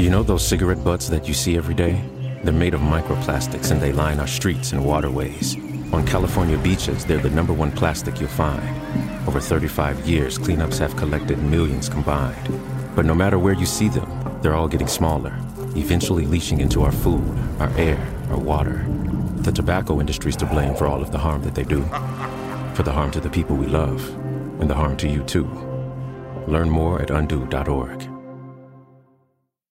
You know those cigarette butts that you see every day? They're made of microplastics and they line our streets and waterways. On California beaches, they're the number one plastic you'll find. Over 35 years, cleanups have collected millions combined. But no matter where you see them, they're all getting smaller, eventually leaching into our food, our air, our water. The tobacco industry's to blame for all of the harm that they do. For the harm to the people we love, and the harm to you too. Learn more at undo.org.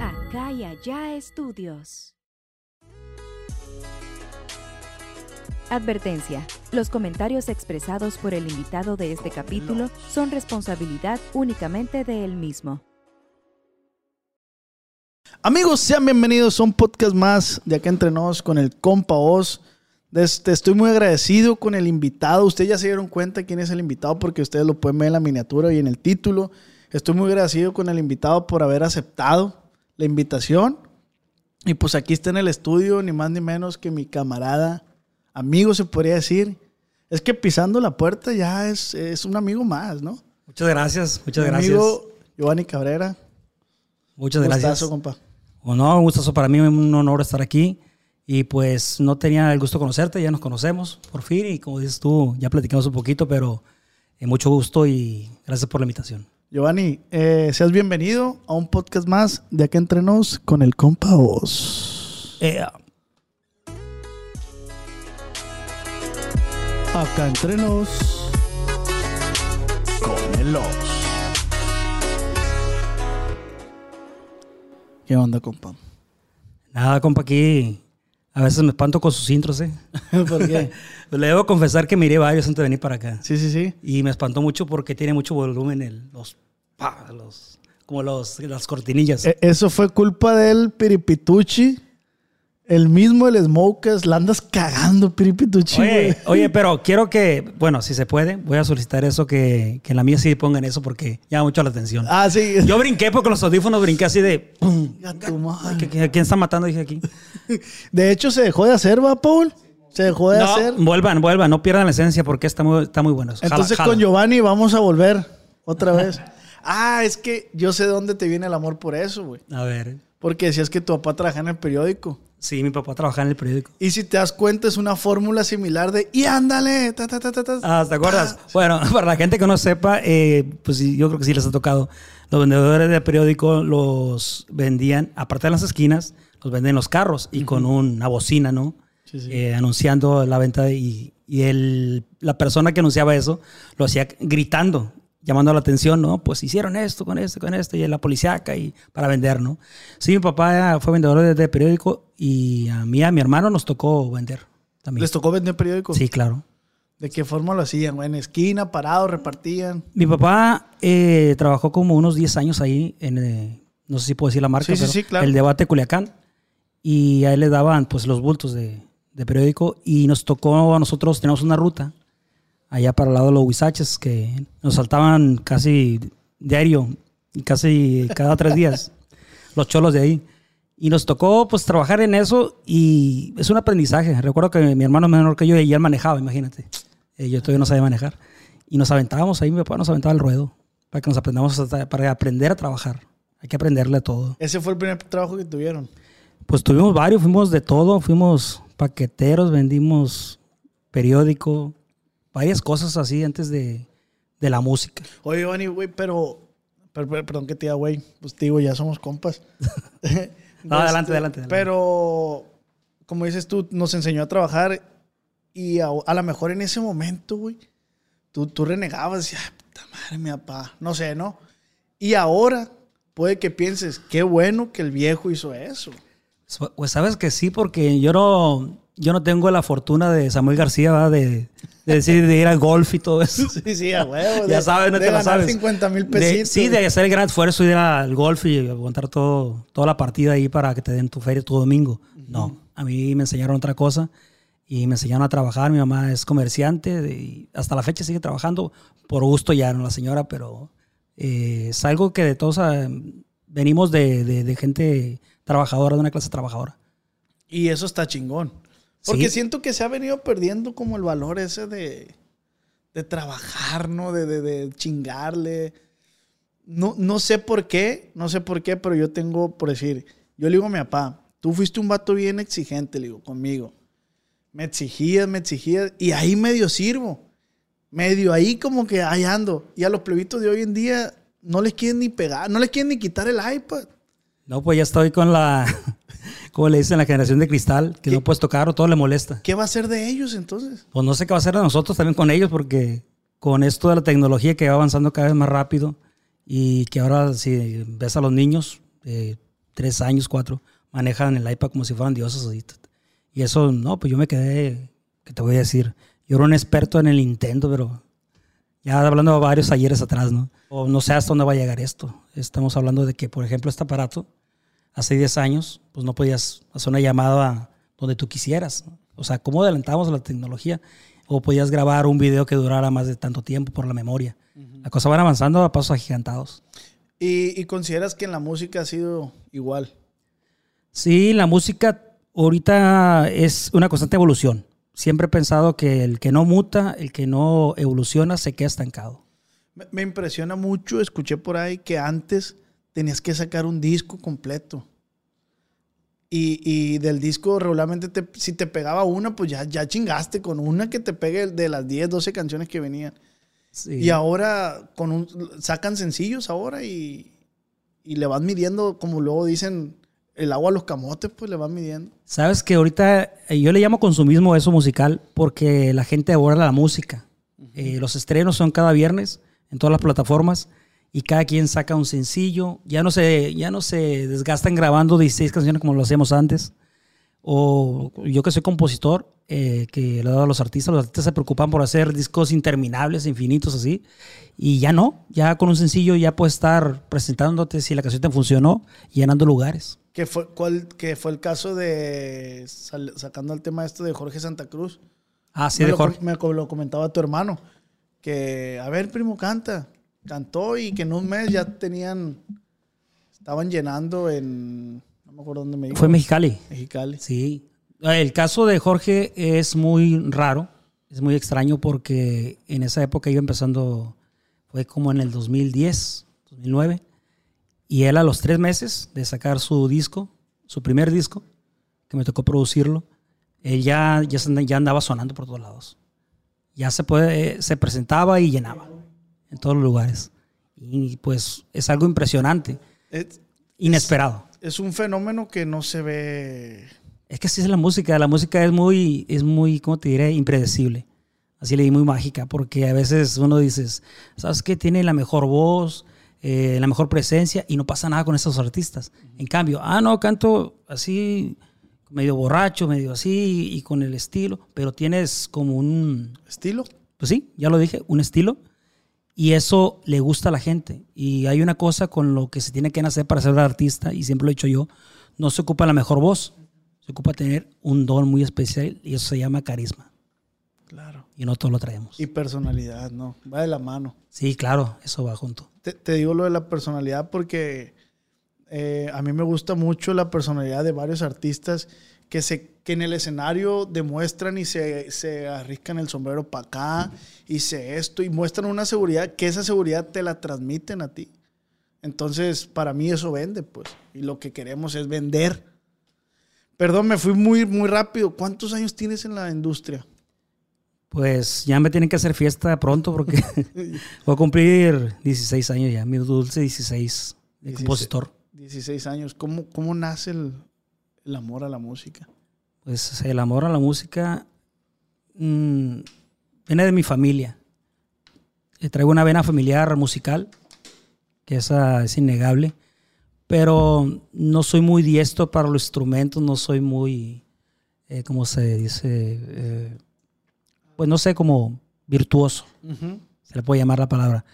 Acá y allá estudios. Advertencia. Los comentarios expresados por el invitado de este capítulo son responsabilidad únicamente de él mismo. Amigos, sean bienvenidos a un podcast más de acá entre nos con el compa Oz. Este, estoy muy agradecido con el invitado. Ustedes ya se dieron cuenta quién es el invitado porque ustedes lo pueden ver en la miniatura y en el título. Estoy muy agradecido con el invitado por haber aceptado la invitación. Y pues aquí está en el estudio, ni más ni menos que mi camarada, amigo se podría decir. Es que pisando la puerta ya es, es un amigo más, ¿no? Muchas gracias, muchas Mi gracias. Amigo Giovanni Cabrera. Muchas gracias. Gustazo, compa. Bueno, un gustazo para mí, un honor estar aquí. Y pues no tenía el gusto de conocerte, ya nos conocemos por fin. Y como dices tú, ya platicamos un poquito, pero eh, mucho gusto y gracias por la invitación. Giovanni, eh, seas bienvenido a un podcast más de acá entre nos con el compa Oz. Eh, Acá entre nos con el Oz. ¿Qué onda, compa? nada, compa, aquí a veces me espanto con sus intros, ¿eh? ¿Por qué? Le debo confesar que miré varios antes de venir para acá. Sí, sí, sí. Y me espantó mucho porque tiene mucho volumen el, los, pa, los, como los, las cortinillas. E- Eso fue culpa del Piripituchi. El mismo, el Smokers. La andas cagando, Piripituchi. Oye, oye, pero quiero que, bueno, si se puede, voy a solicitar eso, que, que en la mía sí pongan eso porque llama mucho la atención. Ah, sí. Yo brinqué porque los audífonos brinqué así de... ¡pum! A tu madre. ¿Qué- qué- ¿Quién está matando? Dije aquí. De hecho, se dejó de hacer, ¿va, Paul? Se dejó de No, hacer. vuelvan, vuelvan, no pierdan la esencia porque está muy, está muy bueno. Entonces jala. con Giovanni vamos a volver otra vez. ah, es que yo sé de dónde te viene el amor por eso, güey. A ver. Porque decías que tu papá trabaja en el periódico. Sí, mi papá trabajaba en el periódico. Y si te das cuenta, es una fórmula similar de y ándale. ta, ta, ta, ta, ta". Ah, ¿te acuerdas? Bueno, para la gente que no sepa, eh, pues yo creo que sí les ha tocado. Los vendedores de periódico los vendían, aparte de las esquinas, los venden en los carros y con una bocina, ¿no? Sí, sí. Eh, anunciando la venta y, y el, la persona que anunciaba eso lo hacía gritando, llamando la atención, ¿no? Pues hicieron esto con esto, con esto, y la policíaca y para vender, ¿no? Sí, mi papá fue vendedor de, periódico y a mí, a mi hermano nos tocó vender también. ¿Les tocó vender periódico? Sí, claro. ¿De qué forma lo hacían? ¿En esquina, parado, repartían? Mi papá eh, trabajó como unos 10 años ahí en, eh, no sé si puedo decir la marca, Sí, sí, pero sí, claro. el debate Culiacán. Y a él le daban pues los bultos de, de periódico y nos tocó a nosotros, tenemos una ruta allá para el lado de los huizaches que nos saltaban casi diario, casi cada tres días, los cholos de ahí. Y nos tocó pues trabajar en eso y es un aprendizaje. Recuerdo que mi hermano menor que yo y él manejaba, imagínate. Eh, yo todavía no sabía manejar. Y nos aventábamos ahí, mi papá nos aventaba el ruedo para que nos aprendamos, a- para aprender a trabajar. Hay que aprenderle a todo. Ese fue el primer trabajo que tuvieron. Pues tuvimos varios, fuimos de todo, fuimos paqueteros, vendimos periódico, varias cosas así antes de, de la música. Oye, Giovanni, güey, pero, pero- pero- Perdón que te diga, güey. Pues te digo, ya somos compas. No, adelante, adelante, adelante. Pero, como dices tú, nos enseñó a trabajar y a, a lo mejor en ese momento, güey, tú, tú renegabas y, ay, puta madre, mi papá. No sé, ¿no? Y ahora puede que pienses, qué bueno que el viejo hizo eso. Pues sabes que sí, porque yo no, yo no tengo la fortuna de Samuel García, ¿verdad? De, de decir de ir al golf y todo eso. Sí, sí, a huevo. Ya de- sabes, no de te la ganar sabes. 50 mil pesitos. sí, de hacer el gran esfuerzo, ir al golf y aguantar todo, toda la partida ahí para que te den tu feria tu domingo. No, a mí me enseñaron otra cosa y me enseñaron a trabajar. Mi mamá es comerciante y hasta la fecha sigue trabajando. Por gusto ya, no la señora, pero eh, es algo que de todos ah, venimos de- de gente trabajadora, de una clase trabajadora. Y eso está chingón. Porque Sí. siento que se ha venido perdiendo como el valor ese de, de trabajar, ¿no? De, de- de chingarle. No, no sé por qué, no sé por qué, pero yo tengo, por decir, yo le digo a mi papá, tú fuiste un vato bien exigente, le digo, conmigo. Me exigías, me exigías, y ahí medio sirvo. Medio ahí como que ahí ando. Y a los plebitos de hoy en día no les quieren ni pegar, no les quieren ni quitar el iPad. No, pues ya estoy con la, como le dicen, la generación de cristal, que ¿Qué? no puedes tocar o todo le molesta. ¿Qué va a ser de ellos entonces? Pues no sé qué va a hacer de nosotros también con ellos, porque con esto de la tecnología que va avanzando cada vez más rápido y que ahora si ves a los niños de tres años, cuatro, manejan el iPad como si fueran dioses. Y eso, no, pues yo me quedé, ¿qué te voy a decir? Yo era un experto en el Nintendo, pero ya hablando de varios ayeres atrás, ¿no? O no sé hasta dónde va a llegar esto. Estamos hablando de que, por ejemplo, este aparato, hace 10 años, pues no podías hacer una llamada donde tú quisieras. O sea, ¿cómo adelantamos la tecnología? O podías grabar un video que durara más de tanto tiempo por la memoria. La cosa van avanzando a pasos agigantados. ¿Y, y consideras que en la música ha sido igual? Sí, la música ahorita es una constante evolución. Siempre he pensado que el que no muta, el que no evoluciona, se queda estancado. Me, me impresiona mucho, escuché por ahí que antes tenías que sacar un disco completo. Y, y del disco regularmente te- si te pegaba una, pues ya, ya chingaste con una que te pegue de las 10, 12 canciones que venían. Sí. Y ahora con un, sacan sencillos ahora y, y le van midiendo, como luego dicen, el agua a los camotes, pues le van midiendo. Sabes que ahorita eh, yo le llamo consumismo eso musical porque la gente devora la música. Eh, los estrenos son cada viernes en todas las plataformas y cada quien saca un sencillo. Ya no se, ya no se desgastan grabando 16 canciones como lo hacíamos antes. O yo que soy compositor, eh, que le he dado a los artistas, los artistas se preocupan por hacer discos interminables, infinitos así. Y ya no, ya con un sencillo ya puedes estar presentándote si la canción te funcionó llenando lugares. Que fue, cuál, que fue el caso de, sal- sacando el tema esto de Jorge Santa Cruz. Ah, sí, me de lo, Jorge. me lo comentaba tu hermano. Que, a ver, primo, canta. Cantó y que en un mes ya tenían. Estaban llenando en. No me acuerdo dónde me dijo. Fue Mexicali. Mexicali. Sí. El caso de Jorge es muy raro, es muy extraño porque en esa época iba empezando, fue como en el 2010, 2009, y él a los tres meses de sacar su disco, su primer disco, que me tocó producirlo, él ya, ya, ya andaba sonando por todos lados. Ya se, puede, se presentaba y llenaba en todos los lugares. Y pues es algo impresionante, Es, inesperado. es un fenómeno que no se ve. Es que así es la música. La música es muy, es muy, ¿cómo te diré? Impredecible. Así le di muy mágica, porque a veces uno dices, ¿sabes qué? Tiene la mejor voz, eh, la mejor presencia y no pasa nada con esos artistas. En cambio, ah, no, canto así, medio borracho, medio así y con el estilo, pero tienes como un, ¿Estilo? pues sí, ya lo dije, un estilo. Y eso le gusta a la gente. Y hay una cosa con lo que se tiene que nacer para ser un artista, y siempre lo he dicho yo, no se ocupa la mejor voz, se ocupa tener un don muy especial y eso se llama carisma. Claro. Y no todos lo traemos. Y personalidad, ¿no? Va de la mano. Sí, claro, eso va junto. Te, te digo lo de la personalidad porque eh, a mí me gusta mucho la personalidad de varios artistas que, se, que en el escenario demuestran y se, se arriscan el sombrero para acá y se esto y muestran una seguridad que esa seguridad te la transmiten a ti. Entonces, para mí eso vende, pues. Y lo que queremos es vender. Perdón, me fui muy, muy rápido. ¿Cuántos años tienes en la industria? Pues ya me tienen que hacer fiesta pronto porque voy a cumplir 16 años ya, mi dulce 16 de 16. compositor. 16 años. ¿Cómo, cómo nace el, el amor a la música? Pues el amor a la música mm, viene de mi familia. Traigo una vena familiar musical, que esa es innegable, pero no soy muy diestro para los instrumentos, no soy muy eh, ¿cómo se dice? Eh, pues no sé, como virtuoso, se le puede llamar la palabra.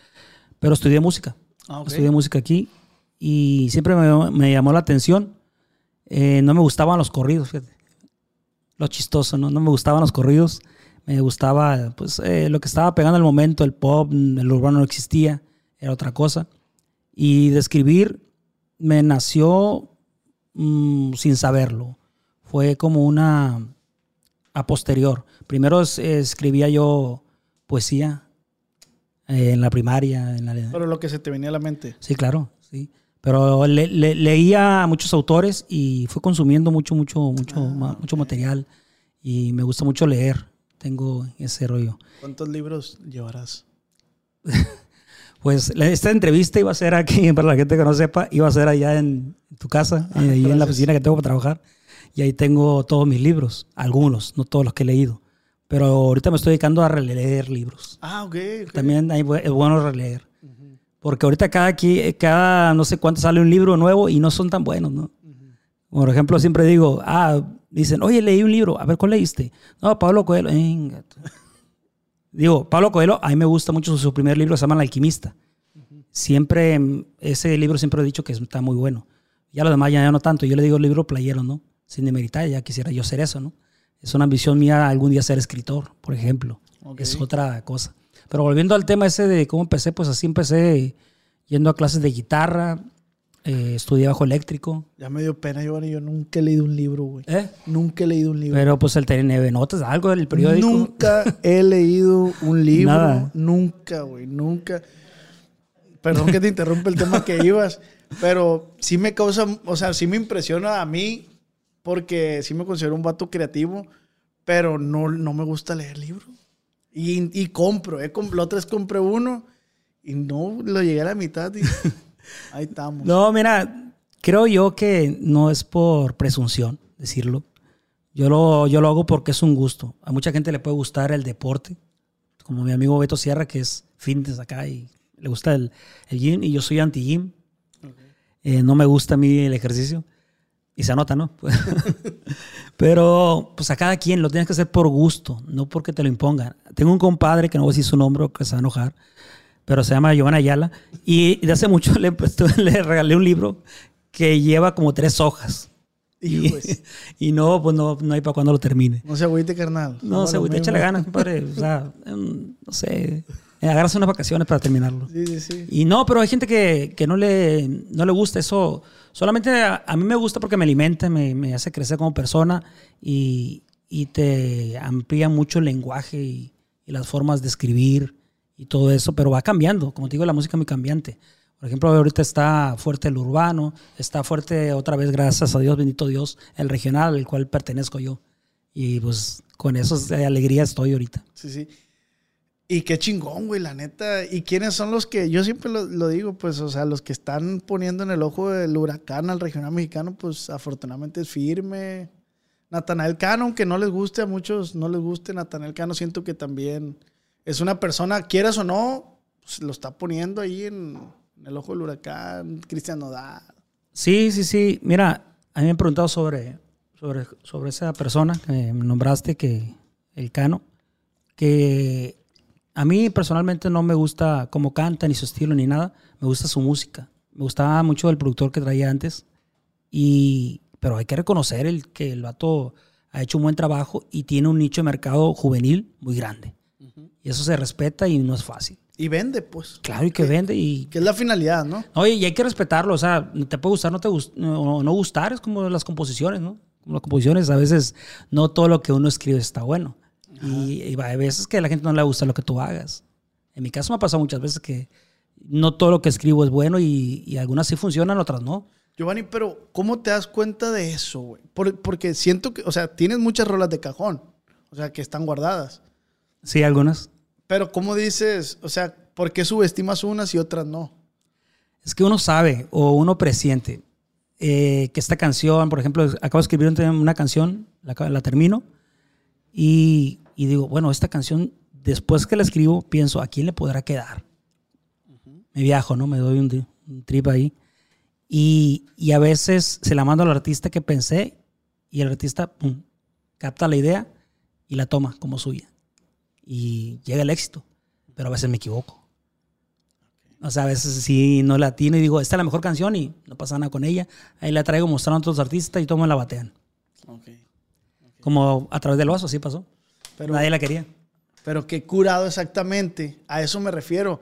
Pero estudié música. Ah. Estudié música aquí y siempre me, me llamó la atención. Eh, no me gustaban los corridos, fíjate. Lo chistoso, ¿no? No me gustaban los corridos. Me gustaba, pues, eh, lo que estaba pegando al momento, el pop, el urbano no existía, era otra cosa. Y de escribir me nació mm, sin saberlo. Fue como una a posterior. Primero es- escribía yo poesía eh, en la primaria. En la, Pero lo que se te venía a la mente. Sí, claro, sí. Pero le- le- leía a muchos autores y fui consumiendo mucho, mucho, mucho, ma- mucho material. Y me gusta mucho leer. Tengo ese rollo. ¿Cuántos libros llevarás? Pues esta entrevista iba a ser aquí, para la gente que no sepa, iba a ser allá en tu casa, eh, ahí en la oficina que tengo para trabajar. Y ahí tengo todos mis libros, algunos, no todos los que he leído. Pero ahorita me estoy dedicando a releer libros. Ah, ok. ok. También hay es bueno releer. Porque ahorita cada, aquí, cada no sé cuánto sale un libro nuevo y no son tan buenos, ¿no? Por ejemplo, siempre digo, ah, dicen, oye, leí un libro, a ver, ¿cuál leíste? No, Pablo Coelho. Digo, Pablo Coelho, a mí me gusta mucho su primer libro, se llama El alquimista. Siempre, ese libro siempre he dicho que está muy bueno. Ya lo demás ya, ya no tanto. Yo le digo libro playero, ¿no? Sin demeritar, ya quisiera yo ser eso, ¿no? Es una ambición mía algún día ser escritor, por ejemplo. Es otra cosa. Pero volviendo al tema ese de cómo empecé, pues así empecé yendo a clases de guitarra, eh, estudié bajo eléctrico. Ya me dio pena, Giovanni. Yo nunca he leído un libro, güey. ¿eh? Nunca he leído un libro. Pero pues el TNB Notas, algo del periódico. Nunca he leído un libro. Nada. Nunca, güey. Nunca. Perdón que te interrumpa el tema que ibas. Pero sí me causa, o sea, sí me impresiona a mí. Porque sí me considero un vato creativo. Pero no, no me gusta leer libros. Y, y compro. Eh, comp- la otra vez compré uno. Y no lo llegué a la mitad. Y ahí estamos. No, mira, creo yo que no es por presunción decirlo. Yo lo, yo lo hago porque es un gusto. A mucha gente le puede gustar el deporte, como mi amigo Beto Sierra, que es fitness acá y le gusta el, el gym, y yo soy anti-gym. Eh, no me gusta a mí el ejercicio. Y se anota, ¿no? Pero pues a cada quien lo tienes que hacer por gusto, no porque te lo impongan. Tengo un compadre que no voy a decir su nombre, que se va a enojar, pero se llama Giovanna Ayala. Y de hace mucho le, presté- le regalé un libro que lleva como tres hojas. Y, Hijos. y no, pues no, no hay para cuando lo termine. No se agüite, carnal. No, se lo güey, échale ganas, compadre. O sea, em, no sé, agarras unas vacaciones para terminarlo. Sí, sí, sí. Y no, pero hay gente que, que no, le, no le gusta eso. Solamente a, a mí me gusta porque me alimenta, me, me hace crecer como persona y, y te amplía mucho el lenguaje y, y las formas de escribir y todo eso, pero va cambiando. Como te digo, la música es muy cambiante. Por ejemplo, ahorita está fuerte el urbano, está fuerte otra vez, gracias a Dios, bendito Dios, el regional, al cual pertenezco yo. Y pues con eso de alegría estoy ahorita. Sí, sí. Y qué chingón, güey, la neta. ¿Y quiénes son los que, yo siempre lo, digo, pues, o sea, los que están poniendo en el ojo del huracán al regional mexicano, pues afortunadamente es firme. Natanael Cano, aunque no les guste, a muchos no les guste, Natanael Cano siento que también es una persona, quieras o no, pues, lo está poniendo ahí en, el ojo del huracán, Cristian Nodal. Sí, sí, sí. Mira, a mí me han preguntado sobre, sobre, sobre esa persona que nombraste, que el Cano, que a mí personalmente no me gusta cómo canta, ni su estilo, ni nada. Me gusta su música. Me gustaba mucho el productor que traía antes. Y, pero hay que reconocer el, que el vato ha hecho un buen trabajo y tiene un nicho de mercado juvenil muy grande. Y eso se respeta y no es fácil. Y vende, pues. Claro, y que vende y Que es la finalidad, ¿no? Oye, y hay que respetarlo, o sea, te puede gustar, no te gust- no, no gustar, es como las composiciones, ¿no? Como las composiciones, a veces no todo lo que uno escribe está bueno. Y, y hay veces que a la gente no le gusta lo que tú hagas. En mi caso me ha pasado muchas veces que no todo lo que escribo es bueno y, y algunas sí funcionan, otras no. Giovanni, pero ¿cómo te das cuenta de eso, güey? Por- porque siento que, o sea, tienes muchas rolas de cajón, o sea, que están guardadas. Sí, algunas. Pero ¿cómo dices, o sea, por qué subestimas unas y otras no? Es que uno sabe o uno presiente eh, que esta canción, por ejemplo, acabo de escribir un- una canción, la, la termino y, y digo, bueno, esta canción, después que la escribo, pienso, ¿a quién le podrá quedar? Me viajo, ¿no? Me doy un, un trip ahí. Y, y a veces se la mando al artista que pensé y el artista, pum, capta la idea y la toma como suya. Y llega el éxito, pero a veces me equivoco. O sea, a veces sí no la tiene y digo, esta es la mejor canción y no pasa nada con ella. Ahí la traigo mostrando a otros artistas y todos me la batean. Como a través del vaso, así pasó. Pero, Nadie la quería. pero qué curado exactamente. A eso me refiero.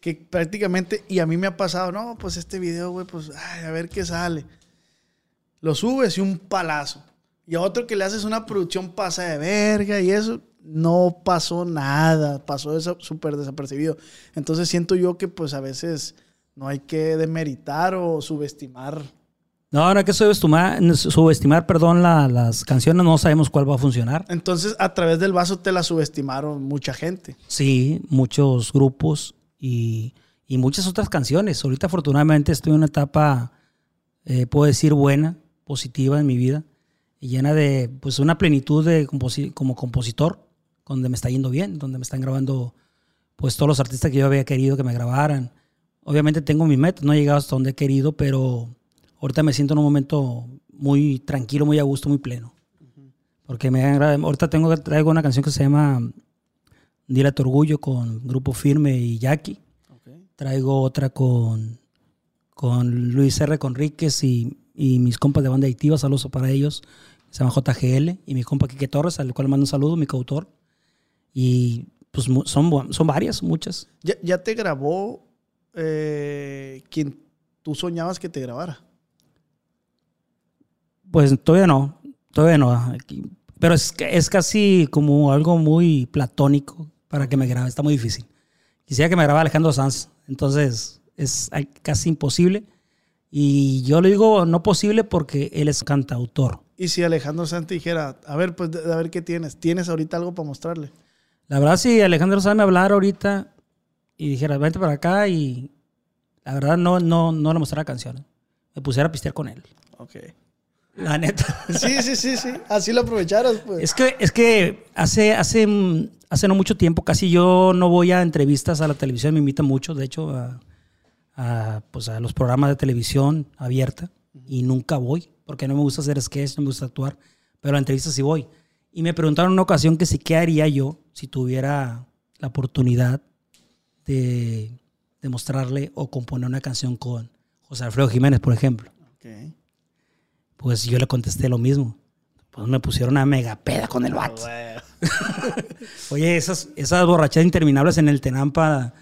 Que prácticamente, y a mí me ha pasado, no, pues este video, güey, pues ay, a ver qué sale. Lo subes y un palazo. Y a otro que le haces una producción pasa de verga y eso, no pasó nada. Pasó eso súper desapercibido. Entonces siento yo que pues a veces no hay que demeritar o subestimar. No, no hay que subestimar, subestimar perdón, la- las canciones, no sabemos cuál va a funcionar. Entonces a través del vaso te la subestimaron mucha gente. Sí, muchos grupos y, y muchas otras canciones. Ahorita afortunadamente estoy en una etapa, eh, puedo decir, buena, positiva en mi vida, y llena de pues una plenitud de composi- como compositor, donde me está yendo bien, donde me están grabando pues todos los artistas que yo había querido que me grabaran. Obviamente tengo mi meta, no he llegado hasta donde he querido, pero ahorita me siento en un momento muy tranquilo, muy a gusto, muy pleno. Porque me ahorita tengo, traigo una canción que se llama Dile a tu orgullo con Grupo Firme y Jackie. Traigo otra con, con Luis R. Conríquez y, y mis compas de banda adictiva. Saludos para ellos. Se llama JGL. Y mi compa Quique Torres, al cual mando un saludo, mi coautor. Y pues son, son varias, muchas. ¿Ya, ya te grabó eh, quien tú soñabas que te grabara? Pues todavía no, todavía no. Pero es, es casi como algo muy platónico para que me grabe. Está muy difícil. Quisiera que me grabara Alejandro Sanz. Entonces es casi imposible. Y yo le digo no posible porque él es cantautor. Y si Alejandro Sanz dijera, a ver, pues a ver qué tienes. ¿Tienes ahorita algo para mostrarle? La verdad, si Alejandro Sanz me hablara ahorita y dijera, vente para acá y la verdad no, no, no le mostrara canciones. Me pusiera a pistear con él. Ok. La neta. Sí, sí, sí, sí. Así lo aprovecharas, pues. Es que, es que hace, hace, hace no mucho tiempo, casi yo no voy a entrevistas a la televisión, me invitan mucho, de hecho, a, a, pues a los programas de televisión abierta y nunca voy, porque no me gusta hacer sketch, no me gusta actuar, pero a entrevistas sí voy. Y me preguntaron en una ocasión que sí, ¿qué haría yo si tuviera la oportunidad de, de mostrarle o componer una canción con José Alfredo Jiménez, por ejemplo? Pues yo le contesté lo mismo. Pues me pusieron una mega peda con el vato. Oye, esas, esas borrachadas interminables en el Tenampa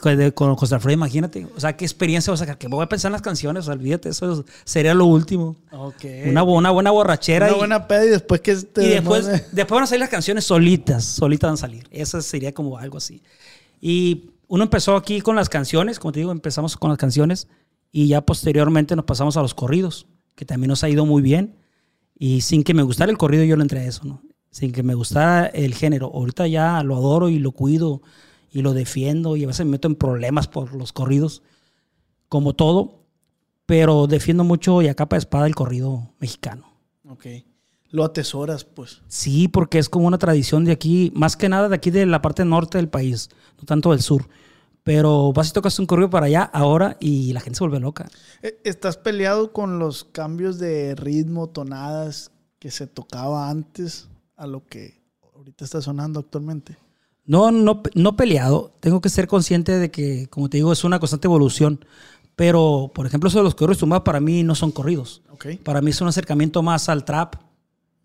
con, con Alfredo, imagínate. O sea, ¿qué experiencia vas a sacar? Que voy a pensar en las canciones, o sea, olvídate, eso sería lo último. Ok. Una, una buena borrachera. Una y, buena peda y después que te y después, después van a salir las canciones solitas, solitas van a salir. Eso sería como algo así. Y uno empezó aquí con las canciones, como te digo, empezamos con las canciones y ya posteriormente nos pasamos a los corridos, que también nos ha ido muy bien. Y sin que me gustara el corrido, yo le entré a eso, ¿no? Sin que me gustara el género. Ahorita ya lo adoro y lo cuido y lo defiendo y a veces me meto en problemas por los corridos, como todo, pero defiendo mucho y a capa de espada el corrido mexicano. Ok. Lo atesoras, pues. Sí, porque es como una tradición de aquí, más que nada de aquí de la parte norte del país, no tanto del sur. Pero vas y tocas un corrido para allá ahora y la gente se vuelve loca. Eh, ¿Estás peleado con los cambios de ritmo, tonadas que se tocaba antes a lo que ahorita está sonando actualmente? No, no, no peleado. Tengo que ser consciente de que, como te digo, es una constante evolución. Pero, por ejemplo, eso de los corridos tumbados para mí no son corridos. Ok. Para mí es un acercamiento más al trap.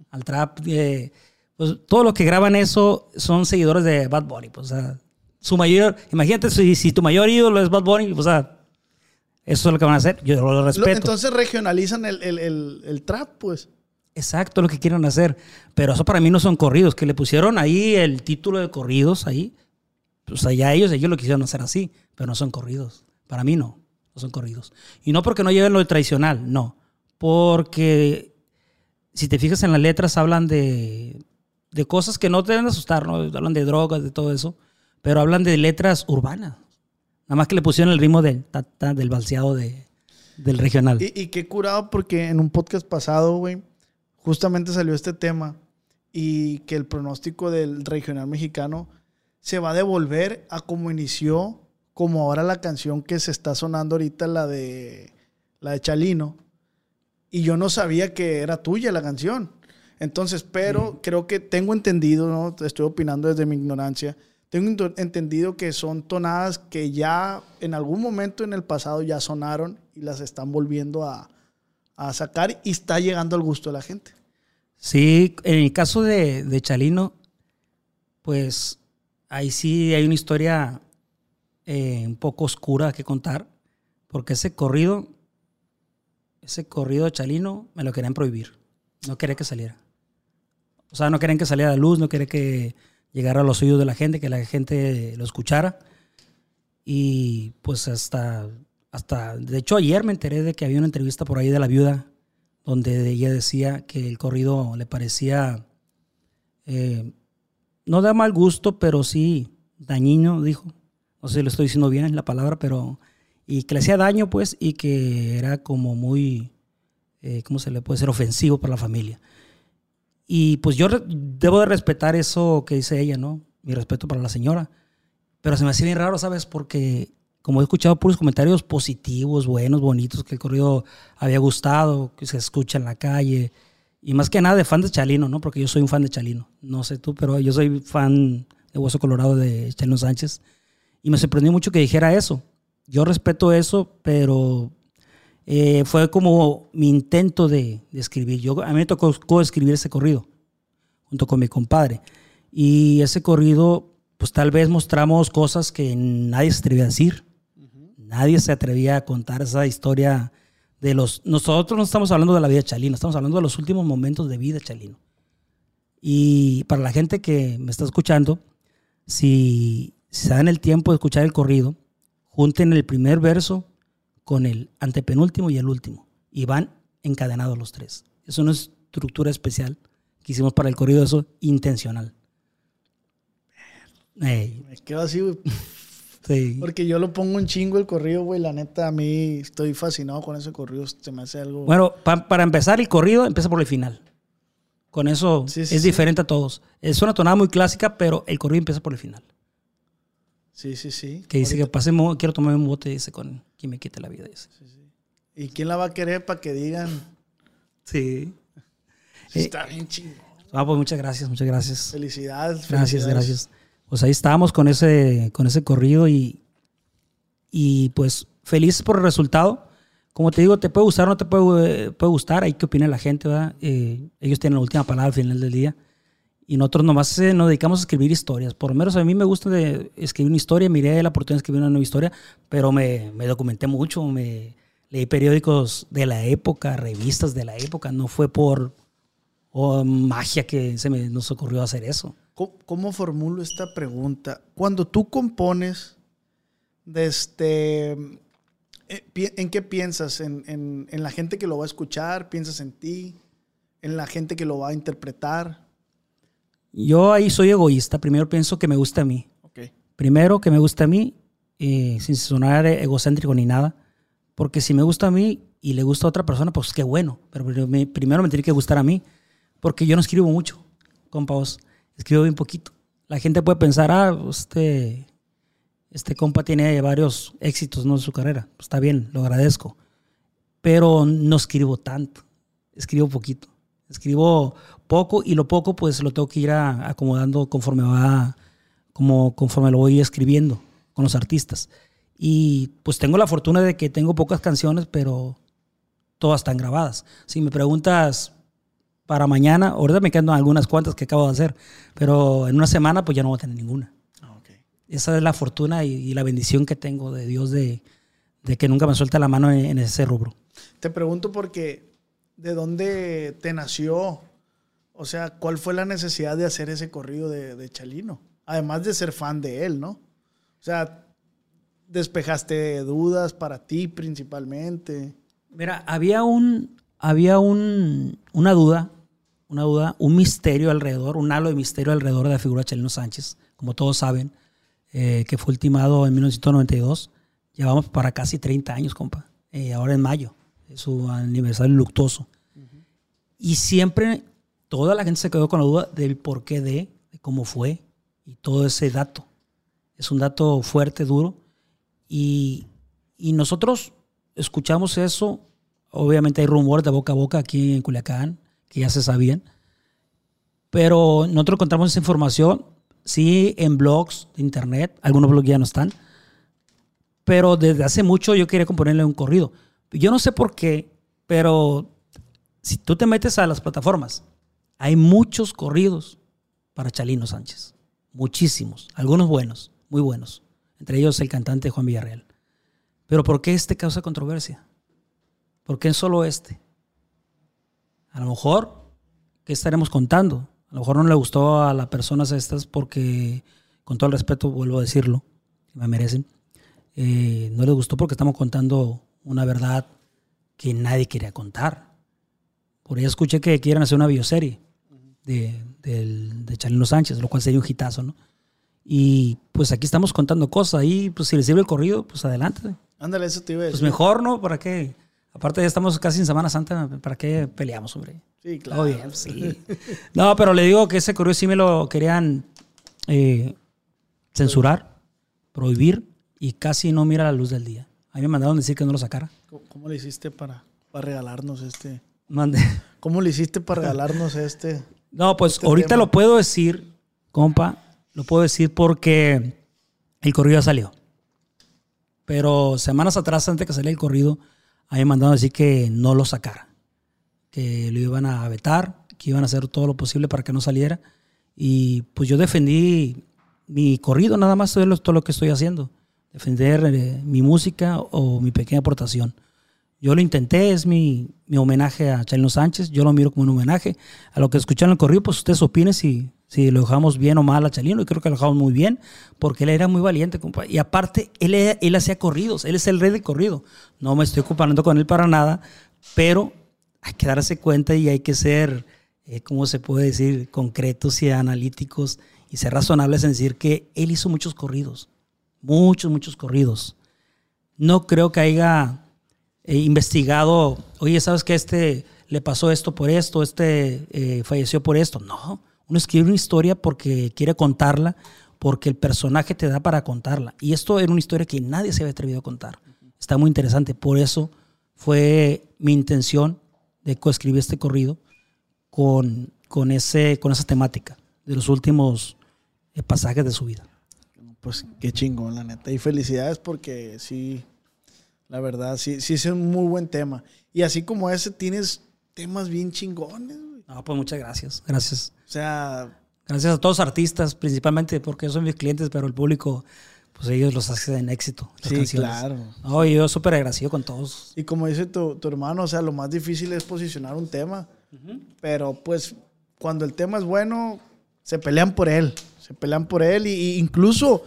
Al trap. eh, pues todos los que graban eso son seguidores de Bad Bunny. Pues, o sea, su mayor. Imagínate si, si tu mayor ídolo es Bad Bunny, o sea, eso es lo que van a hacer. Yo lo respeto. entonces regionalizan el, el- el- el trap, pues. Exacto lo que quieren hacer. Pero eso para mí no son corridos. Que le pusieron ahí el título de corridos ahí. Pues allá ellos, ellos lo quisieron hacer así. Pero no son corridos. Para mí no. No son corridos. Y no porque no lleven lo tradicional. No. Porque si te fijas en las letras hablan de, de cosas que no te deben asustar. ¿no? Hablan de drogas, de todo eso. Pero hablan de letras urbanas. Nada más que le pusieron el ritmo del, del balseado de, del regional. Y, y qué curado porque en un podcast pasado, güey, justamente salió este tema y que el pronóstico del regional mexicano se va a devolver a como inició, como ahora la canción que se está sonando ahorita, la de, la de Chalino. Y yo no sabía que era tuya la canción. Entonces, pero creo que tengo entendido, ¿no? Estoy opinando desde mi ignorancia. Tengo entendido que son tonadas que ya en algún momento en el pasado ya sonaron y las están volviendo a, a sacar y está llegando al gusto de la gente. Sí, en el caso de, de Chalino, pues ahí sí hay una historia eh, un poco oscura que contar, porque ese corrido, ese corrido de Chalino me lo querían prohibir, no quería que saliera. O sea, no querían que saliera a la luz, no querían que llegara a los oídos de la gente, que la gente lo escuchara. Y pues hasta, hasta, de hecho ayer me enteré de que había una entrevista por ahí de la viuda donde ella decía que el corrido le parecía, eh, no da mal gusto, pero sí dañino, dijo. No sé si lo estoy diciendo bien la palabra, pero... Y que le hacía daño, pues, y que era como muy, eh, ¿cómo se le puede decir? Ofensivo para la familia. Y pues yo debo de respetar eso que dice ella, ¿no? Mi respeto para la señora. Pero se me hacía bien raro, ¿sabes? Porque como he escuchado puros comentarios positivos, buenos, bonitos, que el corrido había gustado, que se escucha en la calle. Y más que nada de fan de Chalino, ¿no? Porque yo soy un fan de Chalino. No sé tú, pero yo soy fan de Hueso Colorado de Chalino Sánchez. Y me sorprendió mucho que dijera eso. Yo respeto eso, pero eh, fue como mi intento de, de escribir. Yo, a mí me tocó escribir ese corrido junto con mi compadre. Y ese corrido, pues tal vez mostramos cosas que nadie se atrevía a decir. Nadie se atrevía a contar esa historia de los... Nosotros no estamos hablando de la vida de Chalino, estamos hablando de los últimos momentos de vida de Chalino. Y para la gente que me está escuchando, si, si se dan el tiempo de escuchar el corrido, junten el primer verso con el antepenúltimo y el último. Y van encadenados los tres. Es una estructura especial que hicimos para el corrido, eso intencional. Me quedo así, güey, sí. porque yo lo pongo un chingo el corrido, güey. La neta, a mí estoy fascinado con ese corrido. Se me hace algo... Bueno, pa- para empezar, el corrido empieza por el final. Con eso Sí, sí, es diferente a todos. Es una tonada muy clásica, pero el corrido empieza por el final. Sí, sí, sí. Que dice que pasemos, quiero tomar un bote, dice, con quien me quite la vida. Dice. ¿Y quién la va a querer para que digan? Sí. Está bien chingo. Ah, pues muchas gracias, muchas gracias. Felicidades. Gracias, felicidades. gracias. Pues ahí estábamos con ese, con ese corrido y, y pues felices por el resultado. Como te digo, te puede gustar o no te puede, eh, puede gustar, hay que opinar la gente, ¿verdad? Eh, ellos tienen la última palabra al final del día. Y nosotros nomás eh, nos dedicamos a escribir historias. Por lo menos a mí me gusta escribir una historia, miré la oportunidad de escribir una nueva historia, pero me, me documenté mucho, me leí periódicos de la época, revistas de la época, no fue por oh, magia que se me nos ocurrió hacer eso. ¿Cómo, formulo esta pregunta? Cuando tú compones, desde, eh, pi- ¿en qué piensas? ¿En, en- en la gente que lo va a escuchar? ¿Piensas en ti? ¿En la gente que lo va a interpretar? Yo ahí soy egoísta. Primero pienso que me gusta a mí. Primero que me gusta a mí, eh, sin sonar egocéntrico ni nada. Porque si me gusta a mí y le gusta a otra persona, pues qué bueno. Pero primero me- primero me tiene que gustar a mí. Porque yo no escribo mucho, compa vos. Escribo bien poquito. La gente puede pensar, ah, este, este compa tiene varios éxitos ¿no? en su carrera. Pues está bien, lo agradezco. Pero no escribo tanto. Escribo poquito. Escribo poco y lo poco pues lo tengo que ir a- acomodando conforme va, como conforme lo voy escribiendo con los artistas. Y pues tengo la fortuna de que tengo pocas canciones, pero todas están grabadas. Si me preguntas para mañana, ahorita me quedan algunas cuantas que acabo de hacer, pero en una semana pues ya no voy a tener ninguna. Ah, ok. Esa es la fortuna y, y la bendición que tengo de Dios de, de que nunca me suelta la mano en, en ese rubro. Te pregunto porque, ¿de dónde te nació? O sea, ¿cuál fue la necesidad de hacer ese corrido de, de Chalino? Además de ser fan de él, ¿no? O sea, despejaste dudas para ti principalmente. Mira, había un, había un, una duda, una duda, un misterio alrededor, un halo de misterio alrededor de la figura de Chalino Sánchez, como todos saben, eh, que fue ultimado en 1992. Llevamos para casi 30 años, compa. Eh, ahora en mayo, es su aniversario luctuoso. Y siempre toda la gente se quedó con la duda del porqué de, cómo fue y todo ese dato. Es un dato fuerte, duro. Y, y nosotros escuchamos eso. Obviamente hay rumores de boca a boca aquí en Culiacán, que ya se sabían. Pero nosotros encontramos esa información, sí, en blogs de internet, algunos blogs ya no están, pero desde hace mucho yo quería componerle un corrido. Yo no sé por qué, pero si tú te metes a las plataformas, hay muchos corridos para Chalino Sánchez. Muchísimos. Algunos buenos, muy buenos. Entre ellos el cantante Juan Villarreal. Pero ¿por qué este causa controversia? ¿Por qué solo este? A lo mejor, ¿qué estaremos contando? A lo mejor no le gustó a las personas estas porque, con todo el respeto, vuelvo a decirlo, me merecen, eh, no les gustó porque estamos contando una verdad que nadie quería contar. Por ahí escuché que quieren hacer una bioserie de, de Chalino Sánchez, lo cual sería un hitazo, ¿no? Y pues aquí estamos contando cosas y pues si les sirve el corrido, pues adelante. Ándale, eso te iba a Pues decir. mejor, ¿no? ¿Para qué? Aparte ya estamos casi en Semana Santa, ¿para qué peleamos, hombre? Sí, claro. Bien, sí. No, pero le digo que ese corrido sí me lo querían eh, censurar, prohibir y casi no mira la luz del día. A mí me mandaron decir que no lo sacara. ¿Cómo, cómo le hiciste para, para regalarnos este? Mande. ¿Cómo le hiciste para regalarnos este? No, pues Este ahorita tema. lo puedo decir, compa, lo puedo decir porque el corrido ya salió. Pero semanas atrás, antes que saliera el corrido, a mí me mandaron decir que no lo sacara. Que lo iban a vetar, que iban a hacer todo lo posible para que no saliera. Y pues yo defendí mi corrido, nada más todo lo que estoy haciendo. Defender eh, mi música o mi pequeña aportación. Yo lo intenté, es mi, mi homenaje a Chalino Sánchez. Yo lo miro como un homenaje. A lo que escucharon el corrido, pues ustedes opinen si, si lo dejamos bien o mal a Chalino. Y creo que lo dejamos muy bien, porque él era muy valiente, compa. Y aparte, él, él hacía corridos. Él es el rey del corrido. No me estoy comparando con él para nada, pero hay que darse cuenta y hay que ser, eh, ¿cómo se puede decir?, concretos y analíticos y ser razonables en decir que él hizo muchos corridos. Muchos, muchos corridos. No creo que haya eh, investigado, oye, ¿sabes que este le pasó esto por esto, este eh, falleció por esto? No, uno escribe una historia porque quiere contarla, porque el personaje te da para contarla. Y esto era una historia que nadie se había atrevido a contar. Está muy interesante, por eso fue mi intención de coescribir este corrido con, con, ese, con esa temática de los últimos eh, pasajes de su vida. Pues qué chingón, la neta. Y felicidades porque sí, la verdad, sí, sí es un muy buen tema. Y así como ese, tienes temas bien chingones, güey. No, pues muchas gracias, gracias. O sea, Gracias a todos los artistas, principalmente porque son mis clientes, pero el público, pues ellos los hacen éxito. las sí, canciones. claro. No, yo súper agradecido con todos. Y como dice tu, tu hermano, o sea, lo más difícil es posicionar un tema. Pero pues cuando el tema es bueno, se pelean por él. Se pelean por él. Y, y incluso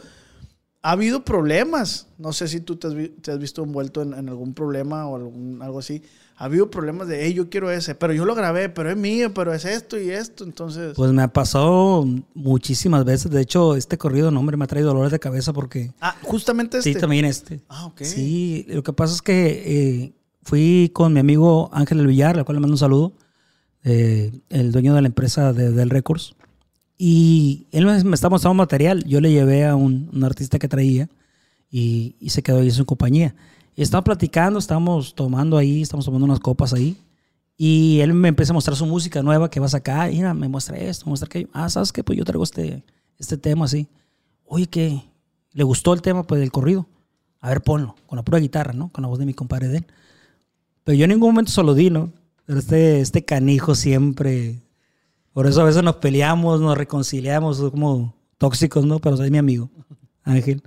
ha habido problemas. No sé si tú te has, vi- te has visto envuelto en, en algún problema o algún, algo así. Ha habido problemas de, hey, yo quiero ese, pero yo lo grabé, pero es mío, pero es esto y esto. Entonces, Pues me ha pasado muchísimas veces. De hecho, este corrido, no, hombre, me ha traído dolores de cabeza porque... ah, justamente este. Sí, también este. Ah, ok. Sí, lo que pasa es que eh, fui con mi amigo Ángel del Villar, al cual le mando un saludo, eh, el dueño de la empresa de, del Records. Y él me, estaba mostrando material. Yo le llevé a un, un artista que traía y, y se quedó ahí en su compañía. Y estaba platicando, estábamos tomando ahí, estamos tomando unas copas ahí. Y él me empieza a mostrar su música nueva que va a sacar. Mira, me muestra esto, me muestra aquello. Ah, ¿sabes qué? Pues yo traigo este, este tema así. Oye, ¿qué? ¿Le gustó el tema pues, del corrido? A ver, ponlo, con la pura guitarra, ¿no? Con la voz de mi compadre de él. Pero yo en ningún momento se lo di, ¿no? Pero este, este canijo siempre. Por eso a veces nos peleamos, nos reconciliamos, somos como tóxicos, ¿no? Pero es mi amigo, Ángel.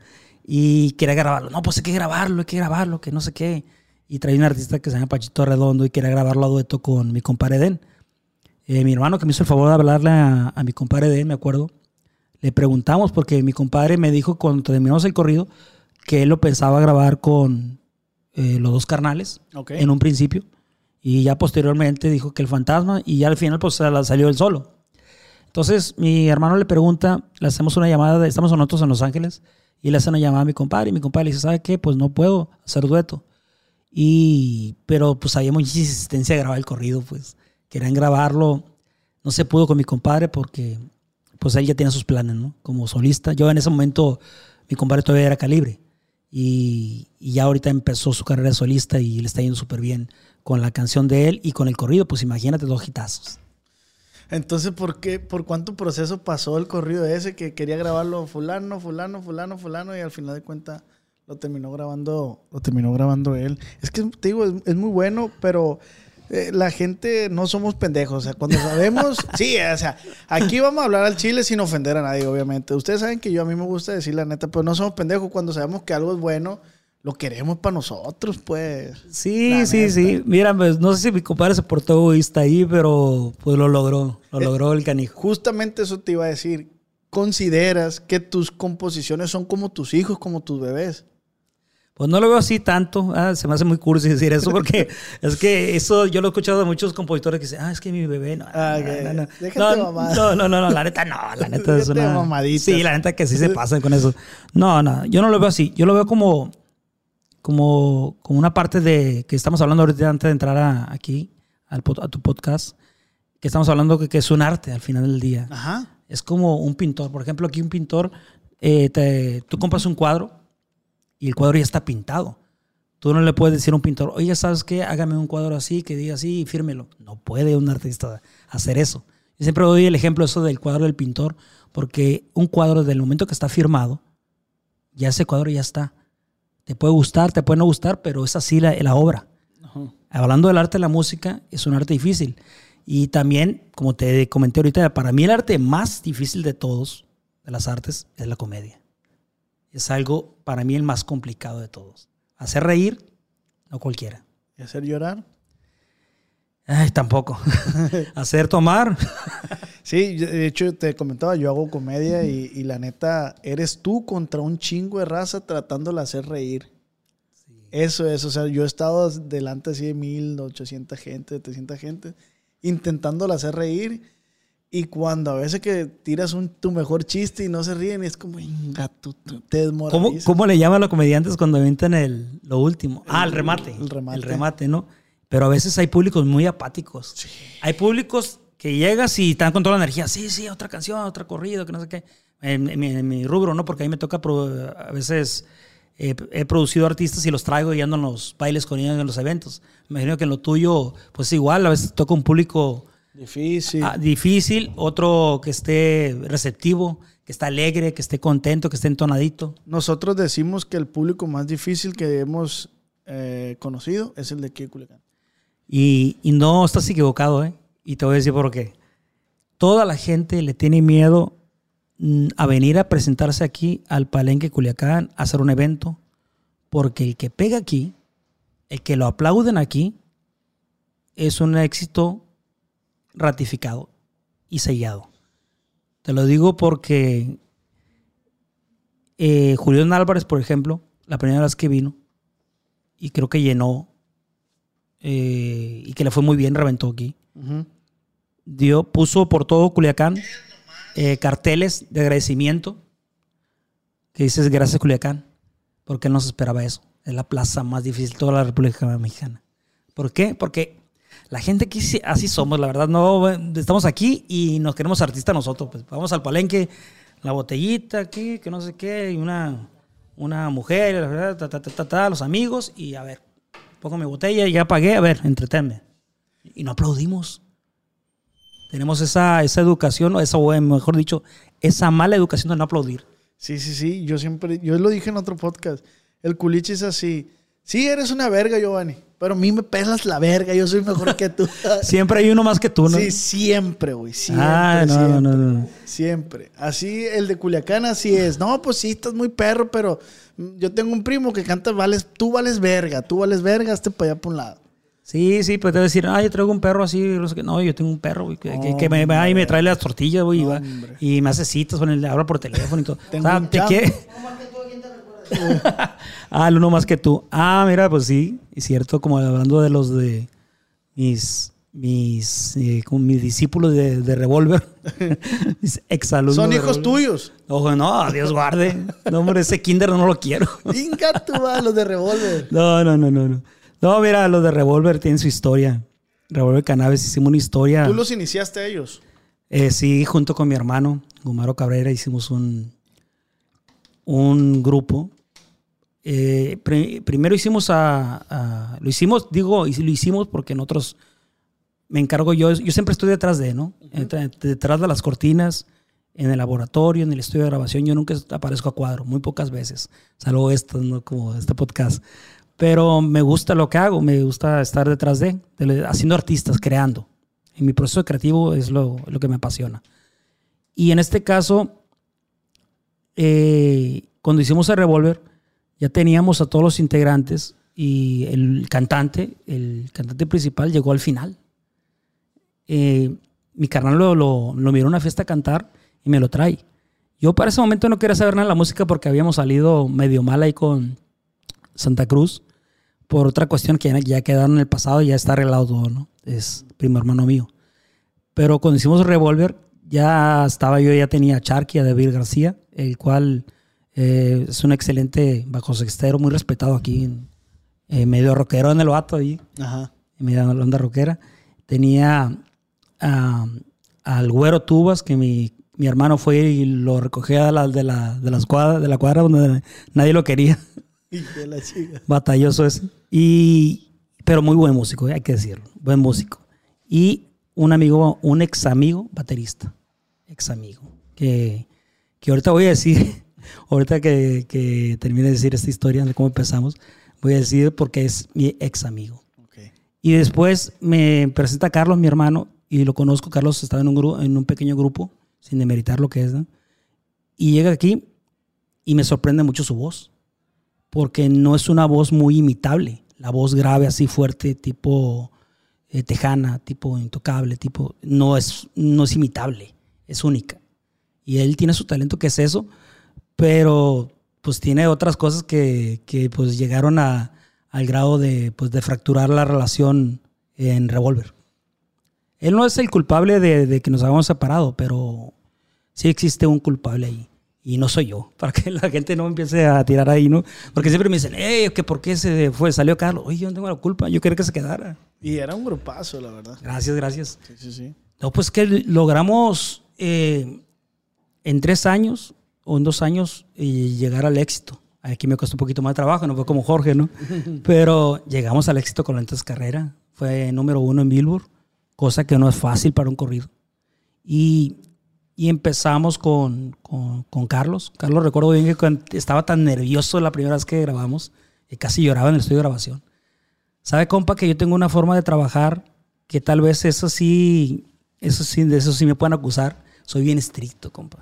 Y quería grabarlo. No, pues hay que grabarlo, hay que grabarlo, que no sé qué. Y trae un artista que se llama Pachito Redondo y quería grabarlo a dueto con mi compadre Den. Eh, mi hermano que me hizo el favor de hablarle a, a mi compadre Den, me acuerdo. Le preguntamos porque mi compadre me dijo cuando terminamos el corrido que él lo pensaba grabar con eh, los dos carnales Ok. en un principio. Y ya posteriormente dijo que el fantasma y ya al final pues sal- salió él solo. Entonces mi hermano le pregunta, le hacemos una llamada, de- estamos nosotros en Los Ángeles y le hace una llamada a mi compadre y mi compadre le dice, ¿sabe qué? Pues no puedo hacer dueto. Y, pero pues había mucha insistencia de grabar el corrido, pues querían grabarlo. No se pudo con mi compadre porque pues él ya tiene sus planes, ¿no? Como solista. Yo en ese momento, mi compadre todavía era calibre. Y, y ya ahorita empezó su carrera solista y le está yendo súper bien con la canción de él y con el corrido. Pues imagínate dos hitazos. Entonces, ¿por qué, por cuánto proceso pasó el corrido ese que quería grabarlo fulano, fulano, fulano, fulano y al final de cuentas lo terminó grabando, lo terminó grabando él. Es que te digo, es, es muy bueno, pero eh, la gente no somos pendejos. O sea, cuando sabemos, sí, o sea, aquí vamos a hablar al chile sin ofender a nadie, obviamente. Ustedes saben que yo a mí me gusta decir la neta, pero no somos pendejos cuando sabemos que algo es bueno. Lo queremos para nosotros, pues. Sí, La sí, neta. sí. Mira, pues no sé si mi compadre se portó egoísta ahí, pero pues lo logró. Lo Eh, logró el canijo. Justamente eso te iba a decir. ¿Consideras que tus composiciones son como tus hijos, como tus bebés? Pues no lo veo así tanto. Ah, se me hace muy cursi decir eso porque es que eso yo lo he escuchado de muchos compositores que dicen, ah, es que mi bebé no. Ah, no, que- no, no. no, no, no, no, no, la neta no, la neta es una. mamaditas. Sí, la neta que sí se pasan con eso. No, no, yo no lo veo así. Yo lo veo como, como, como una parte de que estamos hablando ahorita antes de entrar a- aquí al, a tu podcast, que estamos hablando que, que es un arte al final del día. Ajá. Es como un pintor. Por ejemplo, aquí un pintor, eh, te- tú compras un cuadro y el cuadro ya está pintado. Tú no le puedes decir a un pintor, oye, ¿sabes qué? Hágame un cuadro así, que diga así y fírmelo. No puede un artista hacer eso. Yo siempre doy el ejemplo eso del cuadro del pintor, porque un cuadro, del momento que está firmado, ya ese cuadro ya está. Te puede gustar, te puede no gustar, pero es así la, la obra. Hablando del arte de la música, es un arte difícil. Y también, como te comenté ahorita, para mí el arte más difícil de todos, de las artes, es la comedia. Es algo, para mí, el más complicado de todos. Hacer reír, no cualquiera. ¿Y hacer llorar? Ay, tampoco. Hacer tomar, Sí, de hecho te comentaba, yo hago comedia y, y la neta, eres tú contra un chingo de raza tratándola de hacer reír. Eso es, o sea, yo he estado delante así de mil, ochocientas gente, de 300 gente, intentándola hacer reír. Y cuando a veces que tiras un, tu mejor chiste y no se ríen, es como, "Inga, tú, tú", te ¿Cómo, desmoralizas. ¿Cómo le llaman a los comediantes cuando inventan el, lo último? Ah, el remate. el remate. El remate, ¿no? Pero a veces hay públicos muy apáticos. Hay públicos que llegas y están con toda la energía. Sí, sí, otra canción, otro corrido, que no sé qué. En, en mi, en mi rubro, ¿no? Porque a mí me toca, a veces eh, he producido artistas y los traigo y ando en los bailes con ellos en los eventos. Me imagino que en lo tuyo, pues igual, a veces toca un público Difícil. ah, difícil, otro que esté receptivo, que esté alegre, que esté contento, que esté entonadito. Nosotros decimos que el público más difícil que hemos eh, conocido es el de Culiacán. Y, y no estás equivocado, ¿eh? Y te voy a decir por qué. Toda la gente le tiene miedo mm, a venir a presentarse aquí al Palenque Culiacán, a hacer un evento, porque el que pega aquí, el que lo aplauden aquí, es un éxito ratificado y sellado. Te lo digo porque eh, Álvarez, por ejemplo, la primera vez que vino, y creo que llenó eh, y que le fue muy bien, reventó aquí. Dio, puso por todo Culiacán eh, carteles de agradecimiento que dices gracias Culiacán, porque él no se esperaba eso. Es la plaza más difícil de toda la República Mexicana. ¿Por qué? Porque la gente sí- así somos, la verdad. No, estamos aquí y nos queremos artistas nosotros. Pues vamos al palenque, la botellita aquí, que no sé qué, y una, una mujer, ta, ta, ta, los amigos, y a ver, pongo mi botella ya pagué, a ver, entretenme. Y no aplaudimos. Tenemos esa, esa educación, o esa, o mejor dicho, esa mala educación de no aplaudir. Sí, sí, sí. Yo siempre, yo lo dije en otro podcast. El culiche es así. Sí, eres una verga, Giovanni. Pero a mí me pelas la verga. Yo soy mejor que tú. Siempre hay uno más que tú, ¿no? Sí, siempre, güey. Siempre, Ah, no, siempre. no, no, no. Siempre. Así, el de Culiacán así es. No, pues sí, estás muy perro, pero mm, yo tengo un primo que canta, vales, tú vales verga, tú vales verga, hazte para allá por un lado. Sí, sí, pues te decir, ah, yo traigo un perro así, no yo tengo un perro, güey, que, que- que me va y me trae las tortillas, güey, y, va- Hombre. y me hace citas, con el, habla por teléfono y todo. Tengo o sea, un te quiere- ah, el uno más que tú. Ah, mira, pues sí, es cierto, como hablando de los de mis, mis, eh, como mis discípulos de, de revólver, mis exalumnos. Son hijos tuyos. Ojo, no, Dios guarde. No, hombre, ese kinder no lo quiero. Inga tú, va, los de revólver. No, no, no, no, no. No, mira, los de Revolver tienen su historia. Revolver Cannabis hicimos una historia. Tú los iniciaste a ellos. Eh, sí, junto con mi hermano, Gumaro Cabrera, hicimos un, un grupo. Eh, pri- primero hicimos a, a- Lo hicimos, digo, lo hicimos porque nosotros me encargo yo, yo siempre estoy detrás de, ¿no? Detrás de las cortinas, en el laboratorio, en el estudio de grabación, yo nunca aparezco a cuadro, muy pocas veces, salvo esto, ¿no? Como este podcast. Pero me gusta lo que hago, me gusta estar detrás de, de- haciendo artistas, creando. En mi proceso creativo es lo, lo que me apasiona. Y en este caso, eh, cuando hicimos el Revolver, ya teníamos a todos los integrantes y el cantante, el cantante principal, llegó al final. Eh, mi carnal lo, lo, miró en una fiesta a cantar y me lo trae. Yo para ese momento no quería saber nada de la música porque habíamos salido medio mal ahí con Santa Cruz por otra cuestión que ya, ya quedaron en el pasado y ya está arreglado todo, ¿no? Es primo hermano mío. Pero cuando hicimos Revolver, ya estaba yo, ya tenía a Charky, a David García, el cual eh, es un excelente bajo sextero, muy respetado aquí, en, eh, medio rockero en el vato ahí, Ajá. en medio de la onda rockera. Tenía a- al güero Tubas, que mi, mi hermano fue y lo recogía de la, de la, de las cuadras, de la cuadra donde nadie lo quería. La chica. batalloso ese. Y, pero muy buen músico, eh, hay que decirlo. Buen músico. Y un amigo, un ex amigo baterista. Ex amigo. Que, que ahorita voy a decir, ahorita que, que termine de decir esta historia de cómo empezamos, voy a decir porque es mi ex amigo. Ok. Y después me presenta Carlos, mi hermano, y lo conozco. Carlos estaba en un, gru- en un pequeño grupo, sin demeritar lo que es. ¿no? Y llega aquí y me sorprende mucho su voz, porque no es una voz muy imitable. La voz grave, así fuerte, tipo eh, tejana, tipo intocable, tipo. No es, no es imitable, es única. Y él tiene su talento, que es eso, pero pues tiene otras cosas que, que, pues llegaron a, al grado de, pues, de fracturar la relación en Revolver. Él no es el culpable de, de que nos hayamos separado, pero sí existe un culpable ahí. Y no soy yo, para que la gente no empiece a tirar ahí, ¿no? Porque siempre me dicen, hey, que ¿por qué se fue? Salió Carlos. Oye, yo no tengo la culpa, yo quería que se quedara. Y era un grupazo, la verdad. Gracias, gracias. Sí, sí, sí. No, pues que logramos eh, en tres años o en dos años eh, llegar al éxito. Aquí me costó un poquito más de trabajo, no fue como Jorge, ¿no? Pero llegamos al éxito con la entonces carrera. Fue número uno en Billboard, cosa que no es fácil para un corrido. Y, y empezamos con, con, con Carlos. Carlos, recuerdo bien que estaba tan nervioso la primera vez que grabamos, que casi lloraba en el estudio de grabación. ¿Sabe, compa, que yo tengo una forma de trabajar que tal vez eso sí, eso sí, de eso sí me pueden acusar? Soy bien estricto, compa.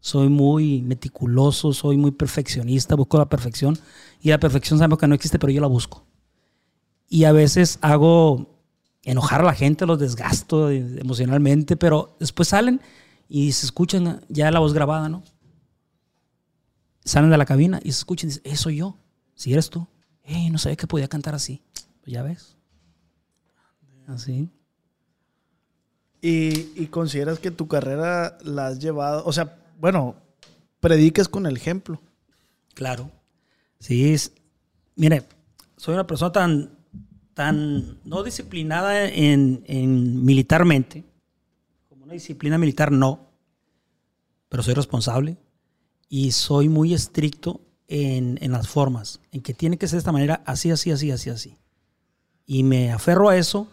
Soy muy meticuloso, soy muy perfeccionista, busco la perfección. Y la perfección sabemos que no existe, pero yo la busco. Y a veces hago enojar a la gente, los desgasto emocionalmente, pero después salen y se escuchan ya la voz grabada, ¿no? Salen de la cabina y se escuchan y dicen, eso yo, si eres tú. Hey, no sabía que podía cantar así. Pues ya ves. Así. Y, y consideras que tu carrera la has llevado, o sea, bueno, predicas con el ejemplo. Claro. Sí, es- mire, soy una persona tan, tan no disciplinada en, en militarmente, disciplina militar no, pero soy responsable y soy muy estricto en, en las formas, en que tiene que ser de esta manera, así, así, así, así, así. Y me aferro a eso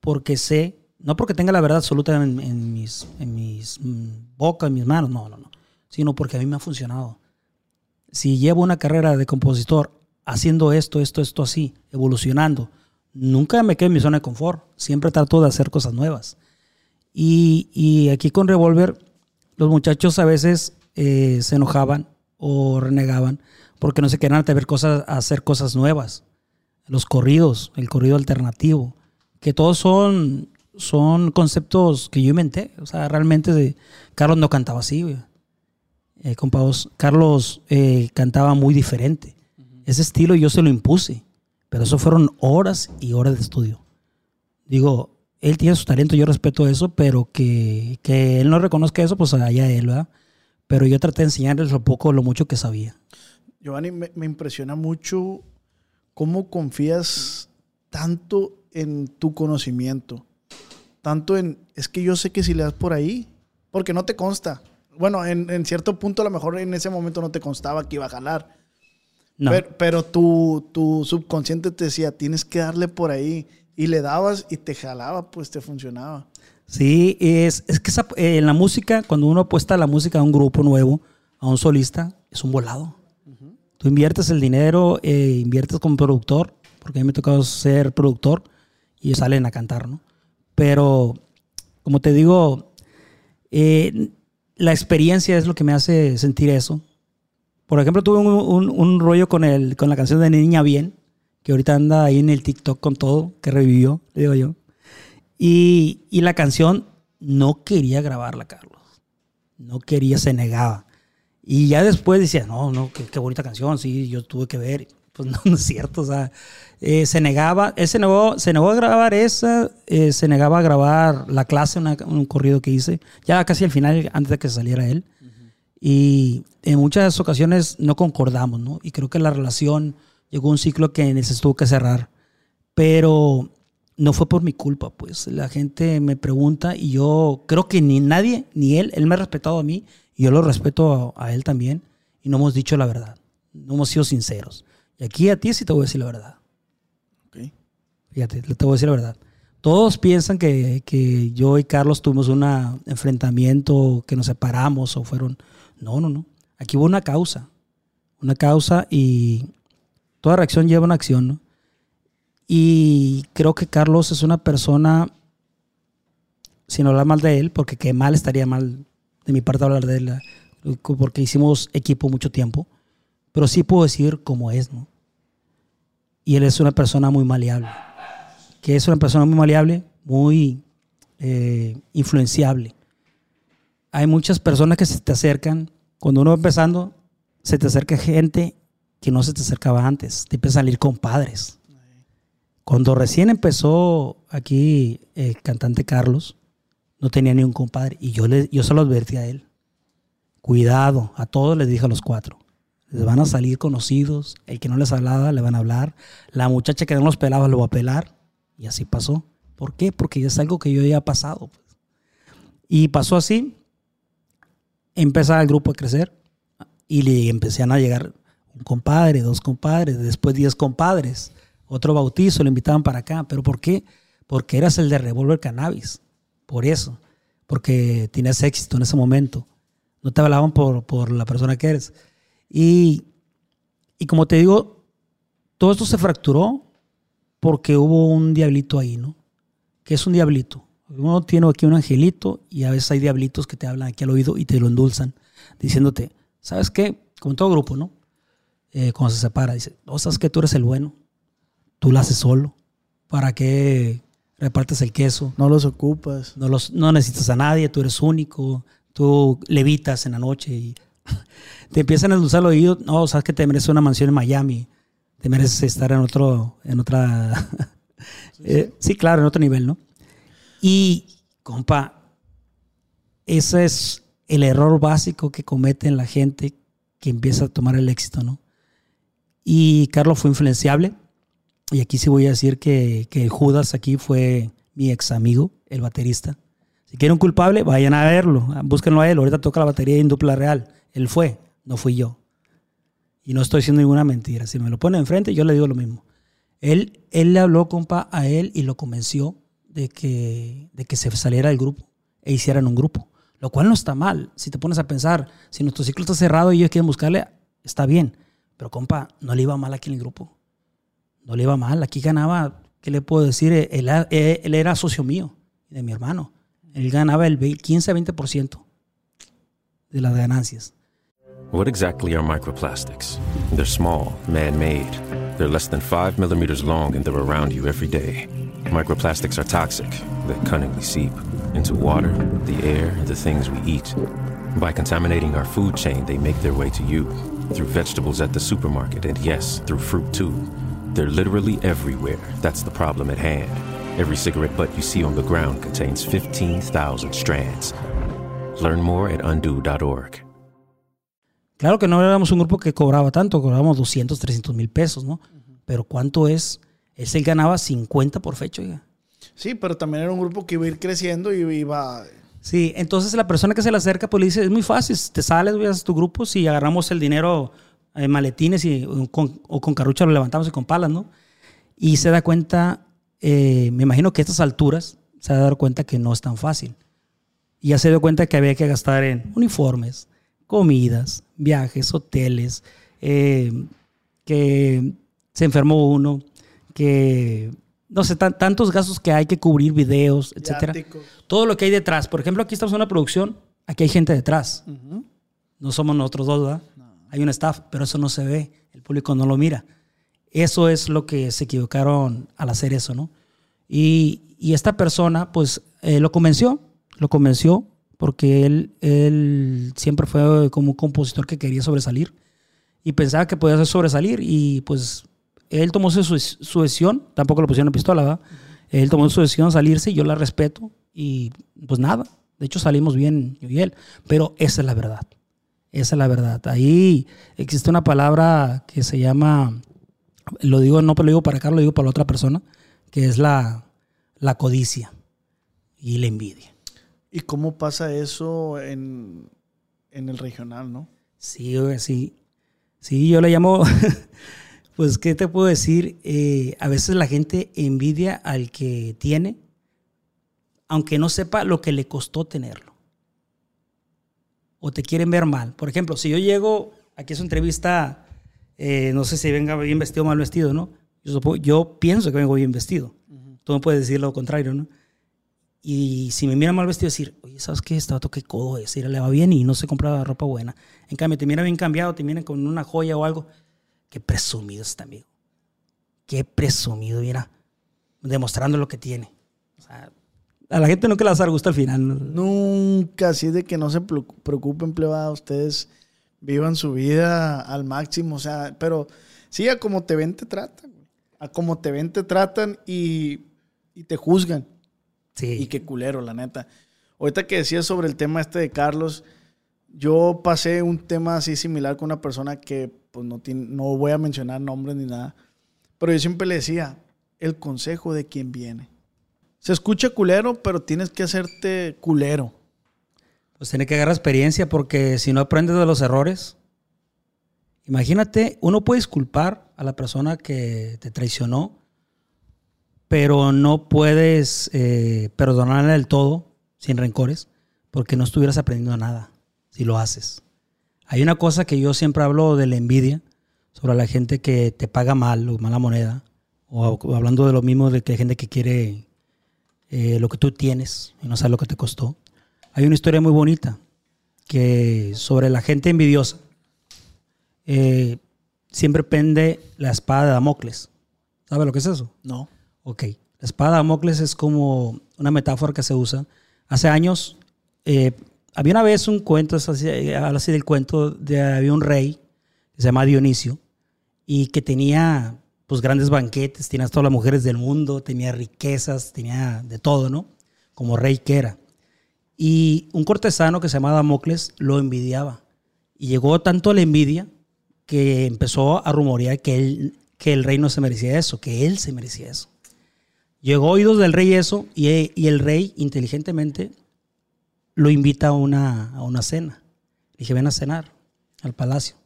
porque sé, no porque tenga la verdad absoluta en, en mis, en mis mm, bocas, en mis manos, no, no, no, sino porque a mí me ha funcionado si llevo una carrera de compositor haciendo esto, esto, esto así, evolucionando, nunca me quedo en mi zona de confort. Siempre trato de hacer cosas nuevas. Y, y aquí con Revolver, los muchachos a veces eh, se enojaban o renegaban porque no se querían atrever cosas, a hacer cosas nuevas. Los corridos, el corrido alternativo, que todos son, son conceptos que yo inventé. O sea, realmente Carlos no cantaba así, güey eh, Carlos eh, cantaba muy diferente. Ese estilo yo se lo impuse, pero eso fueron horas y horas de estudio. Digo, él tiene su talento, yo respeto eso, pero que, que él no reconozca eso, pues allá él, ¿verdad? Pero yo traté de enseñarles lo poco lo mucho que sabía. Giovanni, me, me impresiona mucho cómo confías tanto en tu conocimiento. Tanto en, es que yo sé que si le das por ahí, porque no te consta. Bueno, en, en cierto punto a lo mejor en ese momento no te constaba que iba a jalar. No, Pero, pero tu, tu subconsciente te decía, tienes que darle por ahí. Y le dabas y te jalaba, pues te funcionaba. Sí, es, es que esa- eh, en la música, cuando uno apuesta a la música a un grupo nuevo, a un solista, es un volado. Tú inviertes el dinero, eh, inviertes como productor, porque a mí me ha tocado ser productor y ellos salen a cantar, ¿no? Pero, como te digo, eh, la experiencia es lo que me hace sentir eso. Por ejemplo, tuve un, un- un rollo con, el, con la canción de Niña Bien, que ahorita anda ahí en el TikTok con todo, que revivió, le digo yo. Y, y la canción no quería grabarla, Carlos. No quería, se negaba. Y ya después decía, no, no, qué, qué bonita canción, sí, yo tuve que ver. Pues no, no es cierto, o sea, eh, se negaba, él se negó, se negó a grabar esa, eh, se negaba a grabar La Clase, una- un corrido que hice, ya casi al final, antes de que saliera él. Y en muchas ocasiones no concordamos, ¿no? Y creo que la relación llegó a un ciclo que se tuvo que cerrar. Pero no fue por mi culpa, pues. La gente me pregunta y yo creo que ni nadie, ni él, él me ha respetado a mí y yo lo respeto a, a él también. Y no hemos dicho la verdad. No hemos sido sinceros. Y aquí a ti sí te voy a decir la verdad. Ok. Fíjate, te voy a decir la verdad. Todos piensan que, que yo y Carlos tuvimos un enfrentamiento, que nos separamos o fueron... No, no, no. Aquí hubo una causa. Una causa y toda reacción lleva una acción, ¿no? Y creo que Carlos es una persona, sin hablar mal de él, porque qué mal estaría mal de mi parte hablar de él, porque hicimos equipo mucho tiempo, pero sí puedo decir cómo es, ¿no? Y él es una persona muy maleable. Que es una persona muy maleable, muy eh, influenciable. Hay muchas personas que se te acercan. Cuando uno va empezando, se te acerca gente que no se te acercaba antes. Te empiezan a salir compadres. Cuando recién empezó aquí el cantante Carlos, no tenía ni un compadre. Y yo, le, yo se lo advertí a él. Cuidado, a todos les dije a los cuatro. Les van a salir conocidos. El que no les hablaba, le van a hablar. La muchacha que no los pelaba, lo va a pelar. Y así pasó. ¿Por qué? Porque es algo que yo ya he pasado. pues. Y pasó así. Empezaba el grupo a crecer. Y le empezaron a llegar un compadre, dos compadres, después diez compadres. Otro bautizo, lo invitaban para acá. ¿Pero por qué? Porque eras el de Revolver Cannabis. Por eso. Porque tenías éxito en ese momento. No te hablaban por, por la persona que eres. Y, y como te digo, todo esto se fracturó porque hubo un diablito ahí, ¿no? ¿Qué es un diablito? Uno tiene aquí un angelito y a veces hay diablitos que te hablan aquí al oído y te lo endulzan, diciéndote, ¿sabes qué? Como en todo grupo, ¿no? Eh, cuando se separa, dice, no, ¿sabes que Tú eres el bueno. Tú lo haces solo. ¿Para qué repartes el queso? No los ocupas. No, los, no necesitas a nadie, tú eres único, tú levitas en la noche y te empiezan a endulzar el oído. No, sabes que te mereces una mansión en Miami, te mereces estar en otro, en otra, eh, sí, claro, en otro nivel, ¿no? Y, compa, ese es el error básico que cometen la gente que empieza a tomar el éxito, ¿no? Y Carlos fue influenciable. Y aquí sí voy a decir que, que Judas aquí fue mi ex amigo, el baterista. Si quieren culpable, vayan a verlo, búsquenlo a él. Ahorita toca la batería en dupla real. Él fue, no fui yo. Y no estoy diciendo ninguna mentira. Si me lo pone enfrente, yo le digo lo mismo. Él, él le habló, compa, a él y lo convenció de que, de que se saliera del grupo e hicieran un grupo. Lo cual no está mal. Si te pones a pensar, si nuestro ciclo está cerrado y ellos quieren buscarle, está bien. Pero, compa, no le iba mal aquí en el grupo. No le iba mal. Aquí ganaba, ¿qué le puedo decir? Él, él, él era socio mío de mi hermano. Él ganaba el 15-20% de las ganancias. What exactly are microplastics? They're small, man made. They're less than five millimeters long and they're around you every day. Microplastics are toxic. They cunningly seep into water, the air, and the things we eat. By contaminating our food chain, they make their way to you through vegetables at the supermarket and, yes, through fruit too. They're literally everywhere. That's the problem at hand. Every cigarette butt you see on the ground contains 15,000 strands. Learn more at undo.org. Claro que no éramos un grupo que cobraba tanto, cobrábamos 200, 300 mil pesos, ¿no? Pero ¿cuánto es? Ese ganaba 50 por fecha, oiga. Sí, pero también era un grupo que iba a ir creciendo y iba... Sí, entonces la persona que se le acerca, pues le dice, es muy fácil, te sales, güey, haces tu grupo, si agarramos el dinero en maletines y, con, o con carrucha lo levantamos y con palas, ¿no? Y se da cuenta eh, me imagino que a estas alturas se dado cuenta que no es tan fácil. Y ya se dio cuenta que había que gastar en uniformes, comidas, viajes, hoteles, eh, que se enfermó uno, que no sé, tan- tantos gastos que hay que cubrir, videos, etcétera. Todo lo que hay detrás. Por ejemplo, aquí estamos en una producción, aquí hay gente detrás. No somos nosotros dos, ¿verdad? Hay un staff, pero eso no se ve, el público no lo mira. Eso es lo que se equivocaron al hacer eso, ¿no? Y, y esta persona, pues, eh, lo convenció, lo convenció, porque él, él siempre fue como un compositor que quería sobresalir y pensaba que podía sobresalir y pues él tomó su, su decisión, tampoco le pusieron la pistola, ¿verdad? Él tomó su decisión salirse y yo la respeto y pues nada, de hecho salimos bien yo y él, pero esa es la verdad, esa es la verdad. Ahí existe una palabra que se llama, lo digo, no lo digo para Carlos, lo digo para la otra persona, que es la, la codicia y la envidia. ¿Y cómo pasa eso en, en el regional, no? Sí, sí. Sí, yo le llamo, pues, ¿qué te puedo decir? Eh, a veces la gente envidia al que tiene, aunque no sepa lo que le costó tenerlo. O te quieren ver mal. Por ejemplo, si yo llego, aquí es una entrevista, eh, no sé si venga bien vestido o mal vestido, ¿no? Yo, supongo- yo pienso que vengo bien vestido. Tú me puedes decir lo contrario, ¿no? Y si me mira mal vestido, decir, oye, ¿sabes qué? Este vato qué codo es, Mira, le va bien y no se compra ropa buena. En cambio, te mira bien cambiado, te miran con una joya o algo. Qué presumido este amigo. Qué presumido, mira. Demostrando lo que tiene. O sea, a la gente nunca le va a dar gusto al final. Nunca, así de que no se preocu- preocupen, plebada, ustedes vivan su vida al máximo, o sea, pero sí, a como te ven te tratan, a como te ven te tratan y, y te juzgan. Sí. Y qué culero, la neta. Ahorita que decías sobre el tema este de Carlos, yo pasé un tema así similar con una persona que, pues no, tiene, no voy a mencionar nombres ni nada, pero yo siempre le decía, el consejo de quien viene. Se escucha culero, pero tienes que hacerte culero. Pues tiene que agarrar experiencia porque si no aprendes de los errores, imagínate, uno puede disculpar a la persona que te traicionó, pero no puedes eh, perdonarla del todo, sin rencores, porque no estuvieras aprendiendo nada si lo haces. Hay una cosa que yo siempre hablo de la envidia, sobre la gente que te paga mal o mala moneda, o, hablando de lo mismo de que hay gente que quiere eh, lo que tú tienes y no sabe lo que te costó. Hay una historia muy bonita que sobre la gente envidiosa. Eh, siempre pende la espada de Damocles. ¿Sabe lo que es eso? No. Ok. La espada de Damocles es como una metáfora que se usa. Hace años, eh, había una vez un cuento, habla así del cuento, de había un rey que se llama Dionisio y que tenía pues grandes banquetes, tenía todas las mujeres del mundo, tenía riquezas, tenía de todo, ¿no? Como rey que era. Y un cortesano que se llamaba Damocles lo envidiaba. Y llegó tanto la envidia que empezó a rumorear que, él, que el rey no se merecía eso, que él se merecía eso. Llegó a oídos del rey eso y el rey inteligentemente lo invita a una, a una cena. Le dije, ven a cenar al palacio.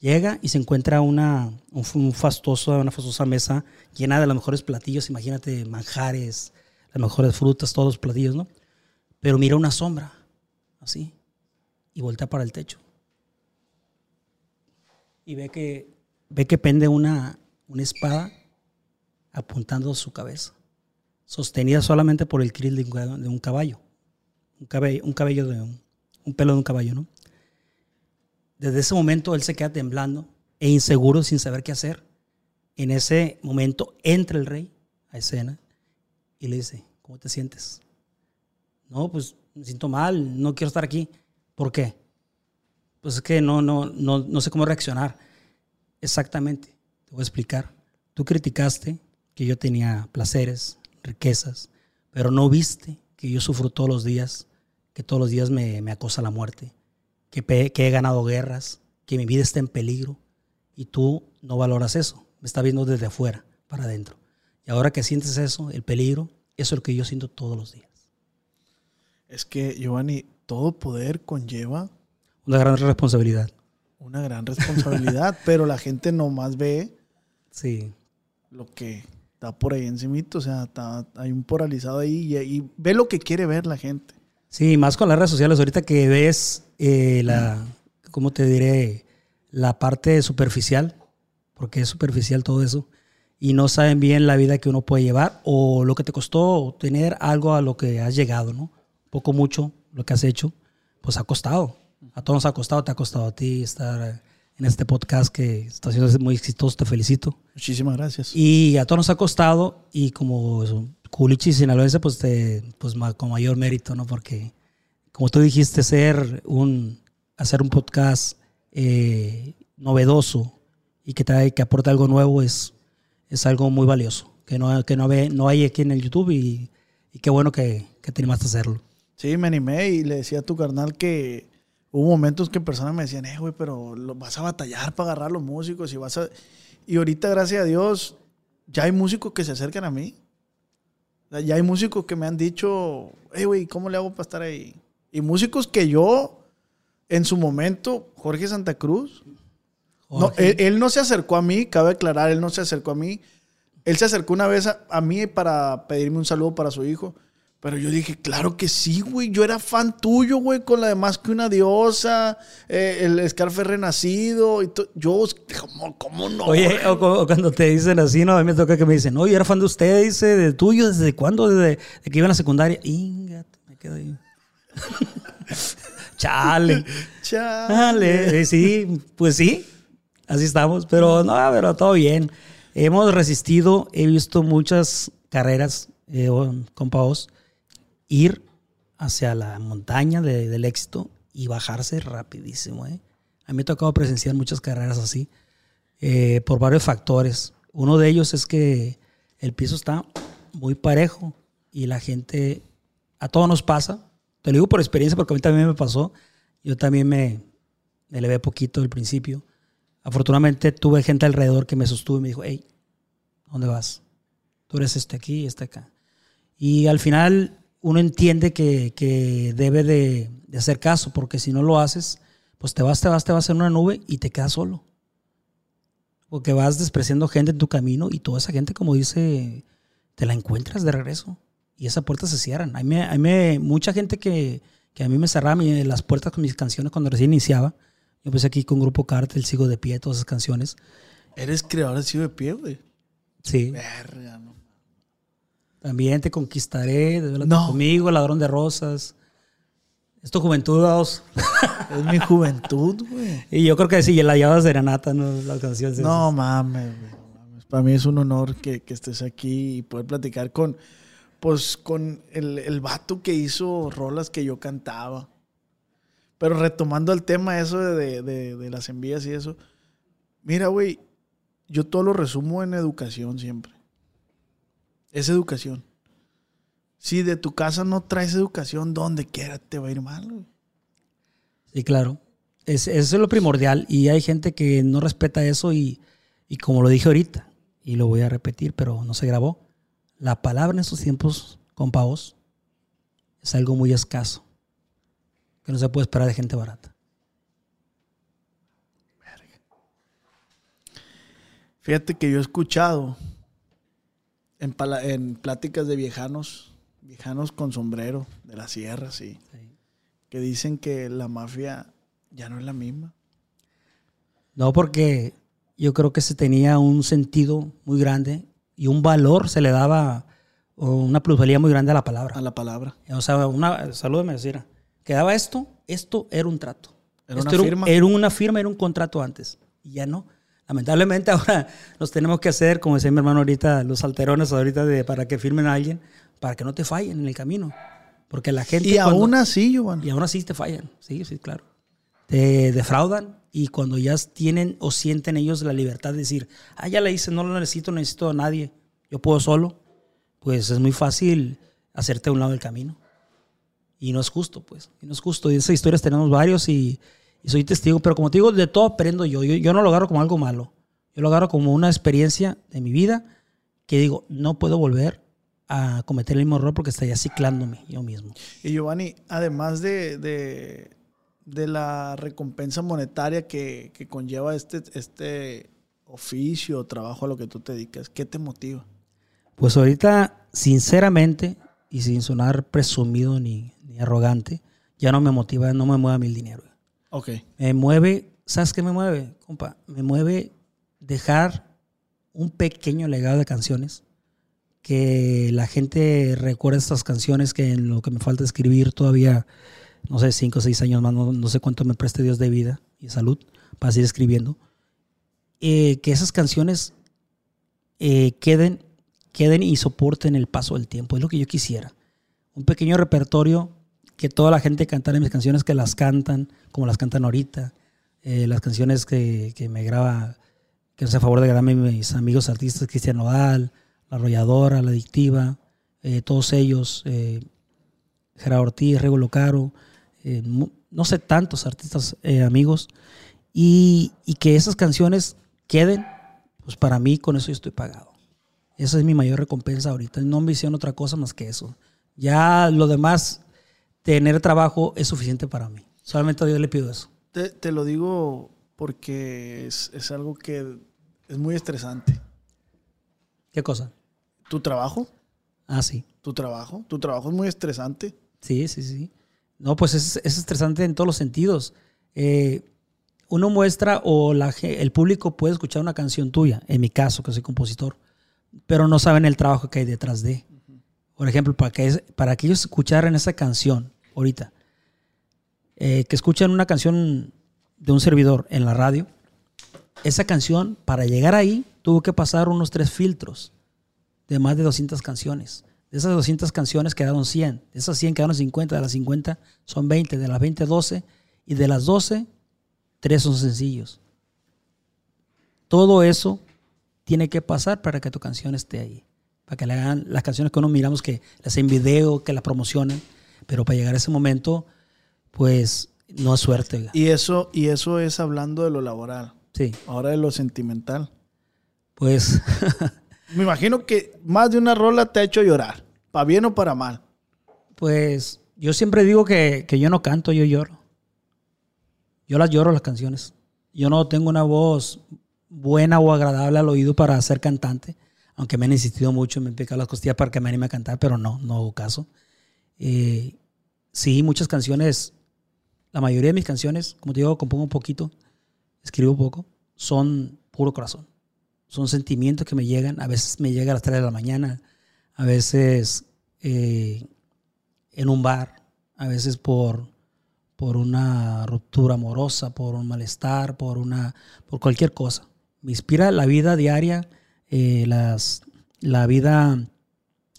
Llega y se encuentra una, un, fastoso, una fastosa mesa llena de los mejores platillos, imagínate, manjares, las mejores frutas, todos los platillos, ¿no? Pero mira una sombra, así, y voltea para el techo. Y ve que, ve que pende una, una espada apuntando su cabeza, sostenida solamente por el krill de un caballo, un cabello, un cabello de un, un pelo de un caballo, ¿no? Desde ese momento él se queda temblando e inseguro sin saber qué hacer. En ese momento entra el rey a escena y le dice, ¿cómo te sientes? No, pues me siento mal, no quiero estar aquí. ¿Por qué? Pues es que no, no, no, no sé cómo reaccionar. Exactamente, te voy a explicar. Tú criticaste que yo tenía placeres, riquezas, pero no viste que yo sufro todos los días, que todos los días me, me acosa la muerte, que, pe- que he ganado guerras, que mi vida está en peligro y tú no valoras eso. Me está viendo desde afuera para adentro. Y ahora que sientes eso, el peligro, eso es lo que yo siento todos los días. Es que, Giovanni, todo poder conlleva Una gran responsabilidad. una gran responsabilidad, pero la gente nomás ve Sí. lo que está por ahí encimito, o sea, está, hay un polarizado ahí y, y ve lo que quiere ver la gente. Sí, más con las redes sociales, ahorita que ves eh, la, ¿cómo te diré? La parte superficial, porque es superficial todo eso, y no saben bien la vida que uno puede llevar o lo que te costó tener algo a lo que has llegado, ¿no? Poco, mucho, lo que has hecho, pues ha costado. A todos nos ha costado, te ha costado a ti estar en este podcast que está siendo muy exitoso, te felicito. Muchísimas gracias. Y a todos nos ha costado y como Culichi sinaloense, pues, te, pues ma- con mayor mérito, ¿no? Porque como tú dijiste, ser un, hacer un podcast eh, novedoso y que, trae, que aporta algo nuevo es, es algo muy valioso, que no, que no, ve, no hay aquí en el YouTube y, y qué bueno que, que te animaste a hacerlo. Sí, me animé y le decía a tu carnal que hubo momentos que personas me decían, eh, güey, pero lo, vas a batallar para agarrar los músicos y vas a... Y ahorita, gracias a Dios, ya hay músicos que se acercan a mí. Ya hay músicos que me han dicho, hey, güey, ¿cómo le hago para estar ahí? Y músicos que yo, en su momento, Jorge Santa Cruz, no, él no se acercó a mí, cabe aclarar, él no se acercó a mí. Él se acercó una vez a, a mí para pedirme un saludo para su hijo. Pero yo dije, claro que sí, güey. Yo era fan tuyo, güey, con la de Más que una diosa, eh, el Scarfe Renacido. Y yo, ¿cómo, cómo no? Oye, güey? o, cu- o cuando te dicen así, ¿no? A mí me toca que me dicen, oye, era fan de usted, dice, de tuyo, ¿desde cuándo? Desde de que iba en la secundaria. Inga, me quedo ahí. Chale. Chale. Sí, pues sí, así estamos. Pero no, pero todo bien. Hemos resistido, he visto muchas carreras, eh, compa Oz, ir hacia la montaña de- del éxito y bajarse rapidísimo. ¿eh? A mí me ha presenciar muchas carreras así eh, por varios factores. Uno de ellos es que el piso está muy parejo y la gente, a todos nos pasa. Te lo digo por experiencia porque a mí también me pasó. Yo también me, me elevé poquito al principio. Afortunadamente tuve gente alrededor que me sostuvo y me dijo, hey, ¿dónde vas? Tú eres este aquí y este acá. Y al final uno entiende que, que debe de, de hacer caso, porque si no lo haces, pues te vas, te vas, te vas en una nube y te quedas solo. Porque vas despreciando gente en tu camino y toda esa gente, como dice, te la encuentras de regreso. Y esas puertas se cierran. Hay, me, hay me- mucha gente que, que a mí me cerraba mi- las puertas con mis canciones cuando recién iniciaba. Yo empecé aquí con Grupo Cartel, Sigo de Pie, todas esas canciones. Eres creador de Sigo de Pie, güey. Sí. Verga, no. También te conquistaré, No. conmigo, ladrón de rosas. Es tu juventud, vamos. Es mi juventud, güey. Y yo creo que sí, la llevas de Serenata, ¿no? Las canciones. No mames, güey. no mames. Para mí es un honor que, que estés aquí y poder platicar con, pues, con el, el vato que hizo rolas que yo cantaba. Pero retomando el tema eso de, de- de las envías y eso. Mira, güey, yo todo lo resumo en educación siempre. Es educación. Si de tu casa no traes educación, donde quiera te va a ir mal, güey. Sí, claro. Es, eso es lo primordial. Y hay gente que no respeta eso y, y como lo dije ahorita, y lo voy a repetir, pero no se grabó, la palabra en estos tiempos, compa vos, es algo muy escaso. Que no se puede esperar de gente barata. Fíjate que yo he escuchado en, pala- en pláticas de viejanos, viejanos con sombrero de la sierra, sí, que dicen que la mafia ya no es la misma. No, porque yo creo que se tenía un sentido muy grande y un valor se le daba, una plusvalía muy grande a la palabra. A la palabra. O sea, una, salúdame, decir, quedaba esto, esto era un trato. Era Esto una un- firma. Era una firma, era un contrato antes. Y ya no. Lamentablemente ahora nos tenemos que hacer, como decía mi hermano ahorita, los alterones ahorita de, para que firmen a alguien, para que no te fallen en el camino. Porque la gente... Y cuando- aún así, Giovanni. y aún así te fallan. Sí, sí, claro. Te defraudan y cuando ya tienen o sienten ellos la libertad de decir, ah, ya la hice, no lo necesito, no necesito a nadie, yo puedo solo, pues es muy fácil hacerte a un lado del camino. Y no es justo, pues. Y no es justo. Y esas historias tenemos varios y, y soy testigo. Pero como te digo, de todo aprendo yo. yo. Yo no lo agarro como algo malo. Yo lo agarro como una experiencia de mi vida que digo, no puedo volver a cometer el mismo error porque estaría ciclándome yo mismo. Y Giovanni, además de, de, de la recompensa monetaria que, que conlleva este, este oficio o trabajo a lo que tú te dedicas, ¿qué te motiva? Pues ahorita, sinceramente, y sin sonar presumido ni, ni arrogante, ya no me motiva, no me mueve el dinero. Ok. Me mueve, ¿sabes qué me mueve, compa? Me mueve dejar un pequeño legado de canciones, que la gente recuerde estas canciones, que en lo que me falta escribir todavía, no sé, cinco o seis años más, no, no sé cuánto me preste Dios de vida y salud para seguir escribiendo, eh, que esas canciones eh, queden, queden y soporten el paso del tiempo, es lo que yo quisiera. Un pequeño repertorio que toda la gente cantara mis canciones, que las cantan como las cantan ahorita, eh, las canciones que, que me graba que hace a favor de grabarme mis amigos artistas, Cristian Nodal, La Arrolladora, La Adictiva, eh, todos ellos, eh, Gerardo Ortiz, Rego Locaro, eh, no sé, tantos artistas eh, amigos, y, y que esas canciones queden, pues para mí con eso yo estoy pagado. Esa es mi mayor recompensa ahorita. No ambiciono otra cosa más que eso. Ya lo demás, tener trabajo es suficiente para mí. Solamente a Dios le pido eso. Te, te lo digo porque es, es algo que es muy estresante. ¿Qué cosa? ¿Tu trabajo? Ah, sí. ¿Tu trabajo? ¿Tu trabajo es muy estresante? Sí, sí, sí. No, pues es, es estresante en todos los sentidos. Eh, uno muestra o la, el público puede escuchar una canción tuya, en mi caso, que soy compositor, pero no saben el trabajo que hay detrás de. Por ejemplo, para que, para que ellos escucharan esa canción ahorita, eh, que escuchan una canción de un servidor en la radio, esa canción, para llegar ahí, tuvo que pasar unos tres filtros de más de 200 canciones. De esas 200 canciones quedaron 100. De esas 100 quedaron 50. De las 50 son 20. De las 20, 12. Y de las 12, 3 son sencillos. Todo eso tiene que pasar para que tu canción esté ahí. Para que le hagan las canciones que uno miramos que las hacen video, que las promocionan. Pero para llegar a ese momento, pues no es suerte. oiga. Y eso, y eso es hablando de lo laboral. Sí, Ahora de lo sentimental. pues Me imagino que más de una rola te ha hecho llorar. Para bien o para mal. Pues yo siempre digo que, que yo no canto, yo lloro. Yo las lloro las canciones. Yo no tengo una voz buena o agradable al oído para ser cantante, aunque me han insistido mucho, me han picado las costillas para que me anime a cantar, pero no, no hago caso. Eh, sí, muchas canciones, la mayoría de mis canciones, como te digo, compongo un poquito, escribo poco, son puro corazón. Son sentimientos que me llegan, a veces me llega a las 3 de la mañana, a veces eh, en un bar, a veces por, por una ruptura amorosa, por un malestar, por, una, por cualquier cosa. Me inspira la vida diaria, eh, las, la vida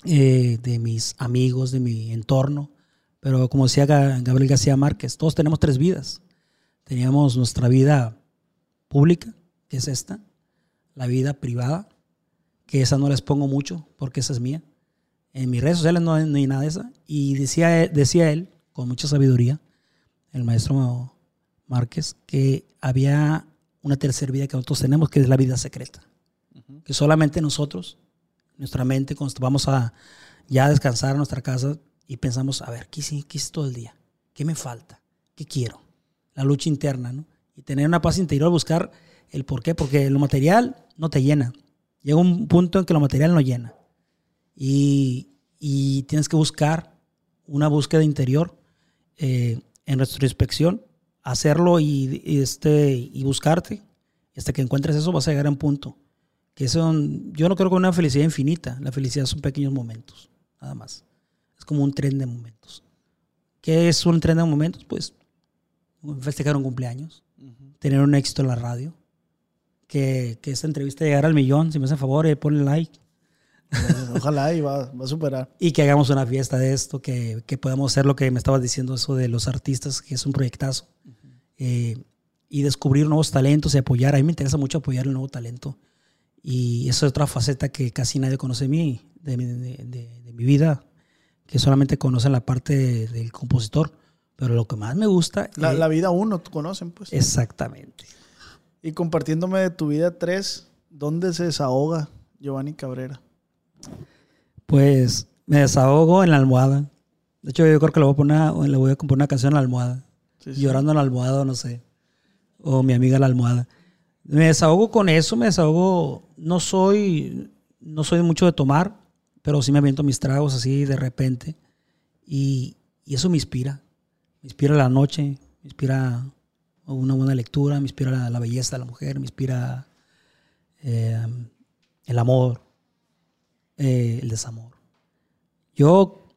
eh, de mis amigos, de mi entorno. Pero como decía Ga- Gabriel García Márquez, todos tenemos tres vidas. Teníamos nuestra vida pública, que es esta, la vida privada, que esa no les pongo mucho porque esa es mía. En mis redes sociales no hay, no hay nada de esa. Y decía, él- decía él, con mucha sabiduría, el maestro Márquez, que había una tercera vida que nosotros tenemos, que es la vida secreta. Que solamente nosotros, nuestra mente, cuando vamos a ya descansar a nuestra casa y pensamos, a ver, ¿qué hice, todo el día? ¿Qué me falta? ¿Qué quiero? La lucha interna, ¿no? Y tener una paz interior, buscar el por qué, porque lo material no te llena. Llega un punto en que lo material no llena. Y, y tienes que buscar una búsqueda interior eh, en retrospección, hacerlo y, y, este, y buscarte. Hasta que encuentres eso vas a llegar a un punto. Que son, yo no creo que una felicidad infinita. La felicidad son pequeños momentos, nada más. Es como un tren de momentos. ¿Qué es un tren de momentos? Pues festejar un cumpleaños, tener un éxito en la radio, que, que esta entrevista llegara al millón, si me hacen favor, eh, ponle like. Ojalá y va, va a superar. Y que hagamos una fiesta de esto, que, que podamos hacer lo que me estabas diciendo, eso de los artistas, que es un proyectazo. Eh, y descubrir nuevos talentos y apoyar. A mí me interesa mucho apoyar el nuevo talento. Y esa es otra faceta que casi nadie conoce de mí, de, mi- de- de- de mi vida, que solamente conocen la parte de- del compositor. Pero lo que más me gusta La, la vida uno, conocen, pues. Exactamente. Y compartiéndome de tu vida tres, ¿dónde se desahoga Giovanni Cabrera? Pues me desahogo en la almohada. De hecho, yo creo que le voy a poner, una- le voy a componer una canción en la almohada. Sí, sí. Llorando en la almohada, no sé. O mi amiga la almohada. Me desahogo con eso, me desahogo. No soy, no soy mucho de tomar. pero sí me aviento mis tragos así de repente. Y, eso me inspira. Me inspira la noche, me inspira una buena lectura, me inspira la, la belleza de la mujer, me inspira eh, el amor, eh, el desamor. Yo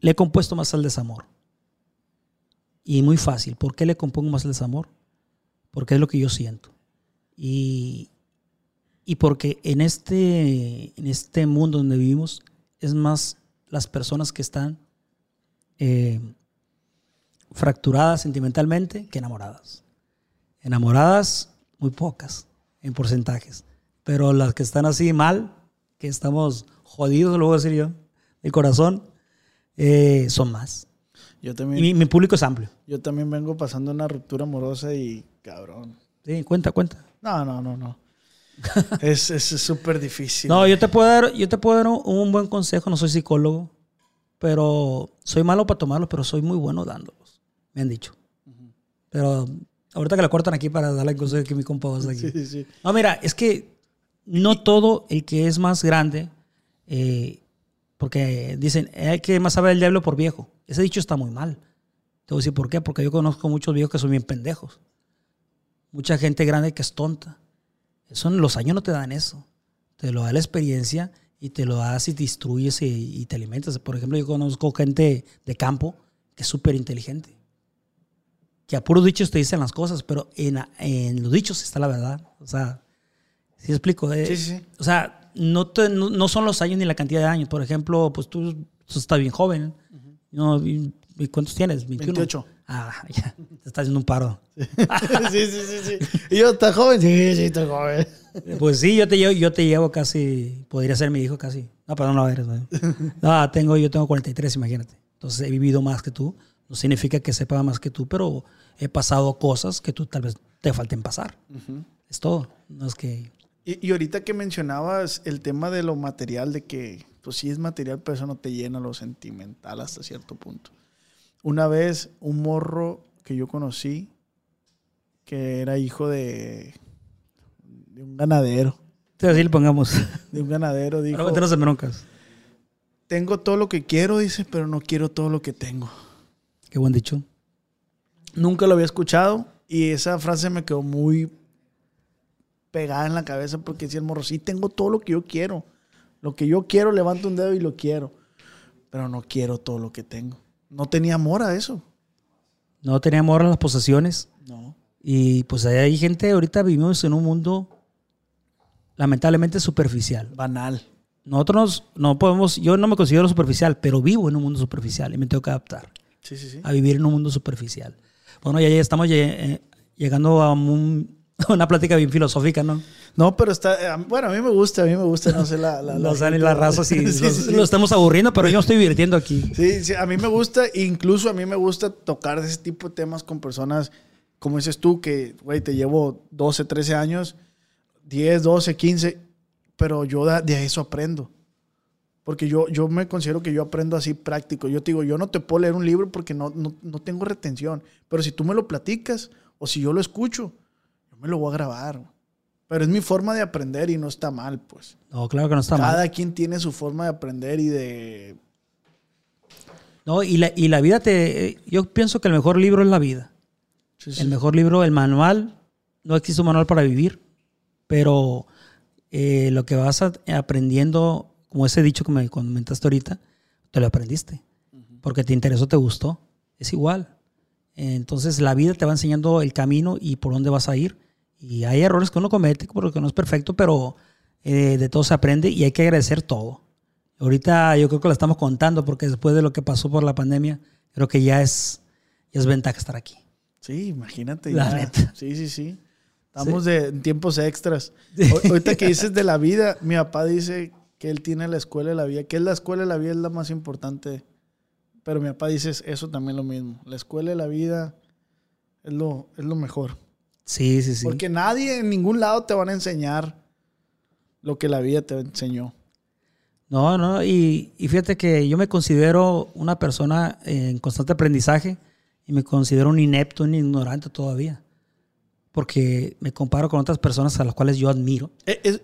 le he compuesto más al desamor. Y muy fácil. ¿Por qué le compongo más al desamor? Porque es lo que yo siento. Y, y porque en este, en este mundo donde vivimos es más las personas que están eh, fracturadas sentimentalmente que enamoradas. Enamoradas, muy pocas en porcentajes. Pero las que están así mal, que estamos jodidos, lo voy a decir yo, el corazón, eh, son más. Yo también, Y mi, mi público es amplio. yo también vengo pasando una ruptura amorosa y cabrón. Sí, cuenta, cuenta. No, no, no, no. es es súper difícil. No, yo te puedo dar, yo te puedo dar un, un buen consejo, no soy psicólogo, pero soy malo para tomarlos, pero soy muy bueno dándolos. Me han dicho. Pero ahorita que la cortan aquí para darle el consejo que mi compa va a aquí. Sí, sí, sí. No, mira, es que no todo el que es más grande, eh, porque dicen, hay que más saber el diablo por viejo. Ese dicho está muy mal. Te voy a decir por qué, porque yo conozco muchos viejos que son bien pendejos. Mucha gente grande que es tonta. Eso los años no te dan eso. Te lo da la experiencia y te lo das y te instruyes y, y te alimentas. Por ejemplo, yo conozco gente de campo que es súper inteligente. Que a puros dichos te dicen las cosas, pero en, en los dichos está la verdad. O sea, ¿sí explico? Eh, Sí, sí. O sea, no, te- no, no son los años ni la cantidad de años. Por ejemplo, pues tú, tú estás bien joven. no, ¿Cuántos tienes? 21. 28. Ah, ya. Te estás haciendo un paro. sí, sí, sí, sí. ¿Y yo, estás joven? Sí, sí, estoy joven. Pues sí, yo te llevo, yo te llevo casi, podría ser mi hijo casi. No, perdón, no eres. No, No, tengo, yo tengo 43, imagínate. Entonces he vivido más que tú. No significa que sepa más que tú, pero he pasado cosas que tú tal vez te falten pasar. Es todo. No es que... Y, y ahorita que mencionabas el tema de lo material, de que, pues sí es material, pero eso no te llena lo sentimental hasta cierto punto. Una vez, un morro que yo conocí, que era hijo de, de un ganadero, Así le pongamos. de un ganadero, dijo, Pero meternos en broncas. tengo todo lo que quiero, dice, pero no quiero todo lo que tengo. Qué buen dicho. Nunca lo había escuchado y esa frase me quedó muy pegada en la cabeza porque decía el morro, sí, tengo todo lo que yo quiero. Lo que yo quiero, levanto un dedo y lo quiero. Pero no quiero todo lo que tengo. No tenía amor a eso. No tenía amor a las posesiones. No. Y pues ahí hay gente, ahorita vivimos en un mundo lamentablemente superficial. Banal. Nosotros no podemos, yo no me considero superficial, pero vivo en un mundo superficial y me tengo que adaptar Sí, sí, sí. a vivir en un mundo superficial. Bueno, ya, ya estamos eh, llegando a un- una plática bien filosófica, ¿no? No, pero está. eh, Bueno, a mí me gusta, a mí me gusta, no sé, la. la, Los gente- y la raza sí, Sí, los- sí, sí. lo estamos aburriendo, pero yo me estoy divirtiendo aquí. Sí, sí, a mí me gusta, incluso a mí me gusta tocar ese tipo de temas con personas, como dices tú, que, güey, te llevo 12, 13 años, 10, 12, 15, pero yo de, de eso aprendo. Porque yo, yo me considero que yo aprendo así práctico. Yo te digo, yo no te puedo leer un libro porque no, no, no tengo retención, pero si tú me lo platicas o si yo lo escucho, yo me lo voy a grabar. Pero es mi forma de aprender y no está mal, pues. No, claro que no está Cada mal. quien tiene su forma de aprender y de No, y la, y la vida te. Yo pienso que el mejor libro es la vida. Sí, sí. El mejor libro, el manual. No existe un manual para vivir, pero eh, lo que vas a- aprendiendo, como ese dicho que me comentaste ahorita, te lo aprendiste. Porque te interesó, te gustó. Es igual. Entonces la vida te va enseñando el camino y por dónde vas a ir. Y hay errores que uno comete porque no es perfecto, pero eh, de todo se aprende y hay que agradecer todo. Ahorita yo creo que lo estamos contando porque después de lo que pasó por la pandemia, creo que ya es, ya es ventaja estar aquí. Sí, imagínate. La ya. neta. Sí, sí, sí. Estamos de en tiempos extras. O- Ahorita que dices de la vida, mi papá dice que él tiene la escuela de la vida, que es la escuela de la vida es la más importante. Pero mi papá dice eso también lo mismo. La escuela de la vida es lo, es lo mejor. Sí, sí, sí. Porque nadie en ningún lado te van a enseñar lo que la vida te enseñó. No, no, y, y fíjate que yo me considero una persona en constante aprendizaje y me considero un inepto, un ignorante todavía. Porque me comparo con otras personas a las cuales yo admiro. Es-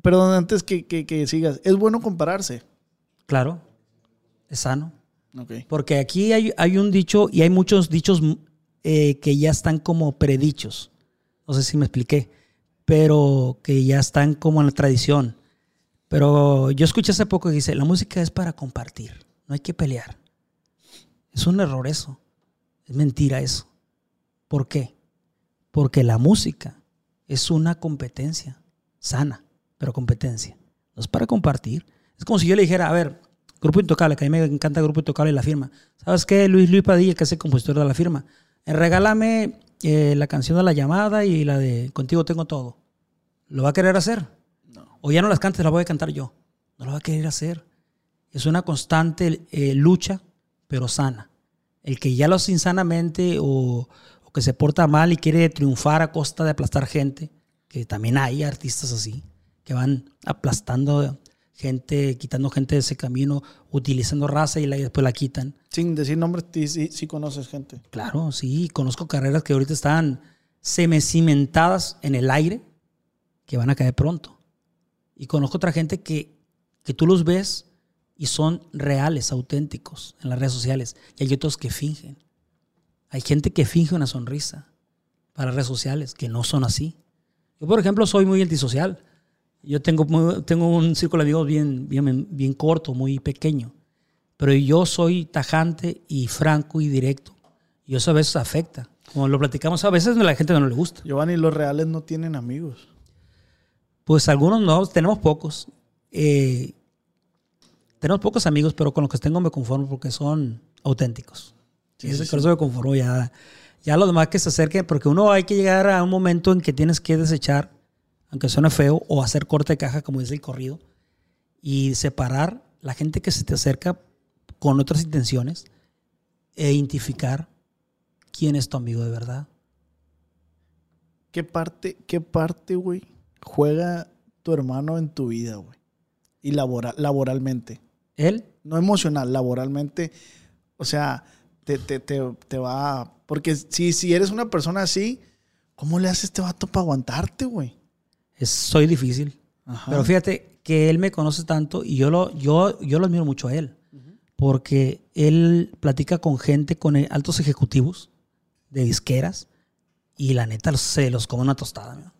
perdón, antes que, que- que sigas, es bueno compararse. Claro, es sano. Ok. Porque aquí hay, hay un dicho y hay muchos dichos eh, que ya están como predichos. No sé si me expliqué, pero que ya están como en la tradición. Pero yo escuché hace poco que dice, la música es para compartir, no hay que pelear. Es un error eso. Es mentira eso. ¿Por qué? Porque la música es una competencia sana, pero competencia. No es para compartir. Es como si yo le dijera, a ver, Grupo Intocable, que a mí me encanta Grupo Intocable y la firma. ¿Sabes qué? Luis Luis Padilla, que es el compositor de la firma. Regálame eh, la canción de la llamada y la de Contigo tengo todo. ¿Lo va a querer hacer? No. O ya no las cantes, las voy a cantar yo. No lo va a querer hacer. Es una constante eh, lucha, pero sana. El que ya lo hace insanamente o, o que se porta mal y quiere triunfar a costa de aplastar gente, que también hay artistas así, que van aplastando gente, quitando gente de ese camino, utilizando raza y, la, después la quitan. Sin decir nombres, sí, sí, sí conoces gente. Claro, sí, conozco carreras que ahorita están semicimentadas en el aire, que van a caer pronto. Y conozco otra gente que, que tú los ves y son reales, auténticos en las redes sociales. Y hay otros que fingen. Hay gente que finge una sonrisa para redes sociales, que no son así. Yo, por ejemplo, soy muy antisocial. Yo tengo, tengo un círculo de amigos bien, bien, bien corto, muy pequeño. Pero yo soy tajante y franco y directo. Y eso a veces afecta. Como lo platicamos, a veces a la gente no le gusta. Giovanni, los reales no tienen amigos. Pues algunos no, tenemos pocos. Eh, tenemos pocos amigos, pero con los que tengo me conformo porque son auténticos. Sí, eso- sí, con eso me conformo ya. Ya los demás que se acerquen, porque uno hay que llegar a un momento en que tienes que desechar, aunque suene feo, o hacer corte de caja, como dice el corrido, y separar la gente que se te acerca con otras intenciones e identificar quién es tu amigo de verdad. ¿Qué parte, qué parte, güey, juega tu hermano en tu vida, güey? Y labora- laboralmente. Él, No emocional, laboralmente. O sea, te, te, te, te va. Porque si, si eres una persona así, ¿cómo le hace este vato para aguantarte, güey? Es, soy difícil. Ajá. Pero fíjate que él me conoce tanto y yo lo, yo, yo lo admiro mucho a él. Porque él platica con gente, con altos ejecutivos de disqueras y la neta se los come una tostada. ¿no?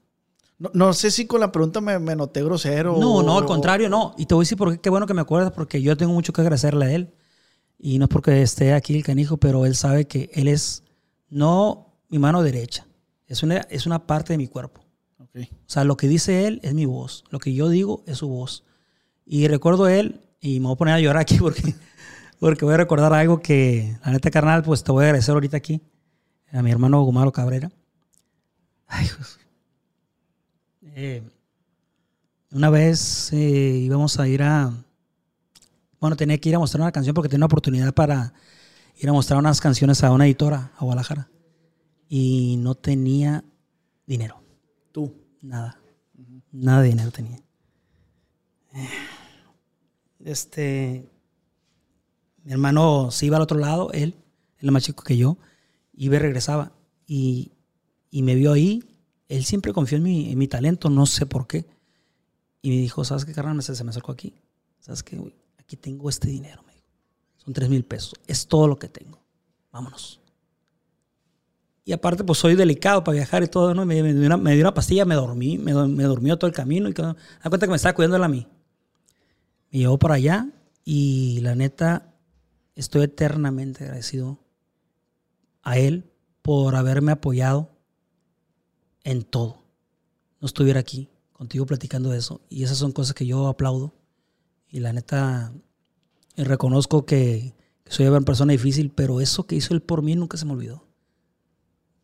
No, no sé si con la pregunta me, me noté grosero. No, no, al contrario, no. Y te voy a decir por qué, qué bueno que me acuerdas, porque yo tengo mucho que agradecerle a él. Y no es porque esté aquí el canijo, pero él sabe que él es no mi mano derecha, es una, es una parte de mi cuerpo. O sea, lo que dice él es mi voz. Lo que yo digo es su voz. Y recuerdo él, y me voy a poner a llorar aquí porque, porque voy a recordar algo que, la neta, carnal, pues te voy a agradecer ahorita aquí. A mi hermano Gumaro Cabrera. Ay. Eh, una vez eh, íbamos a ir a. Bueno, tenía que ir a mostrar una canción porque tenía una oportunidad para ir a mostrar unas canciones a una editora a Guadalajara. Y no tenía dinero. Tú. Nada. Nada de dinero tenía. Este. Mi hermano se iba al otro lado, él, él es más chico que yo, iba y regresaba. Y, y me vio ahí. Él siempre confió en mi, en mi talento, no sé por qué. Y me dijo, ¿sabes qué, carnal? Me- Se me acercó aquí. ¿Sabes qué? Aquí tengo este dinero, me dijo. Son tres mil pesos. Es todo lo que tengo. Vámonos. Y aparte, pues soy delicado para viajar y todo, ¿no? Me, me dio, una, pastilla, me dormí, me, me durmió todo el camino y da cuenta que me estaba cuidando él a mí. Me llevó para allá y la neta, estoy eternamente agradecido a él por haberme apoyado en todo. No estuviera aquí contigo platicando de eso. Y esas son cosas que yo aplaudo. Y la neta, reconozco que soy una persona difícil, pero eso que hizo él por mí nunca se me olvidó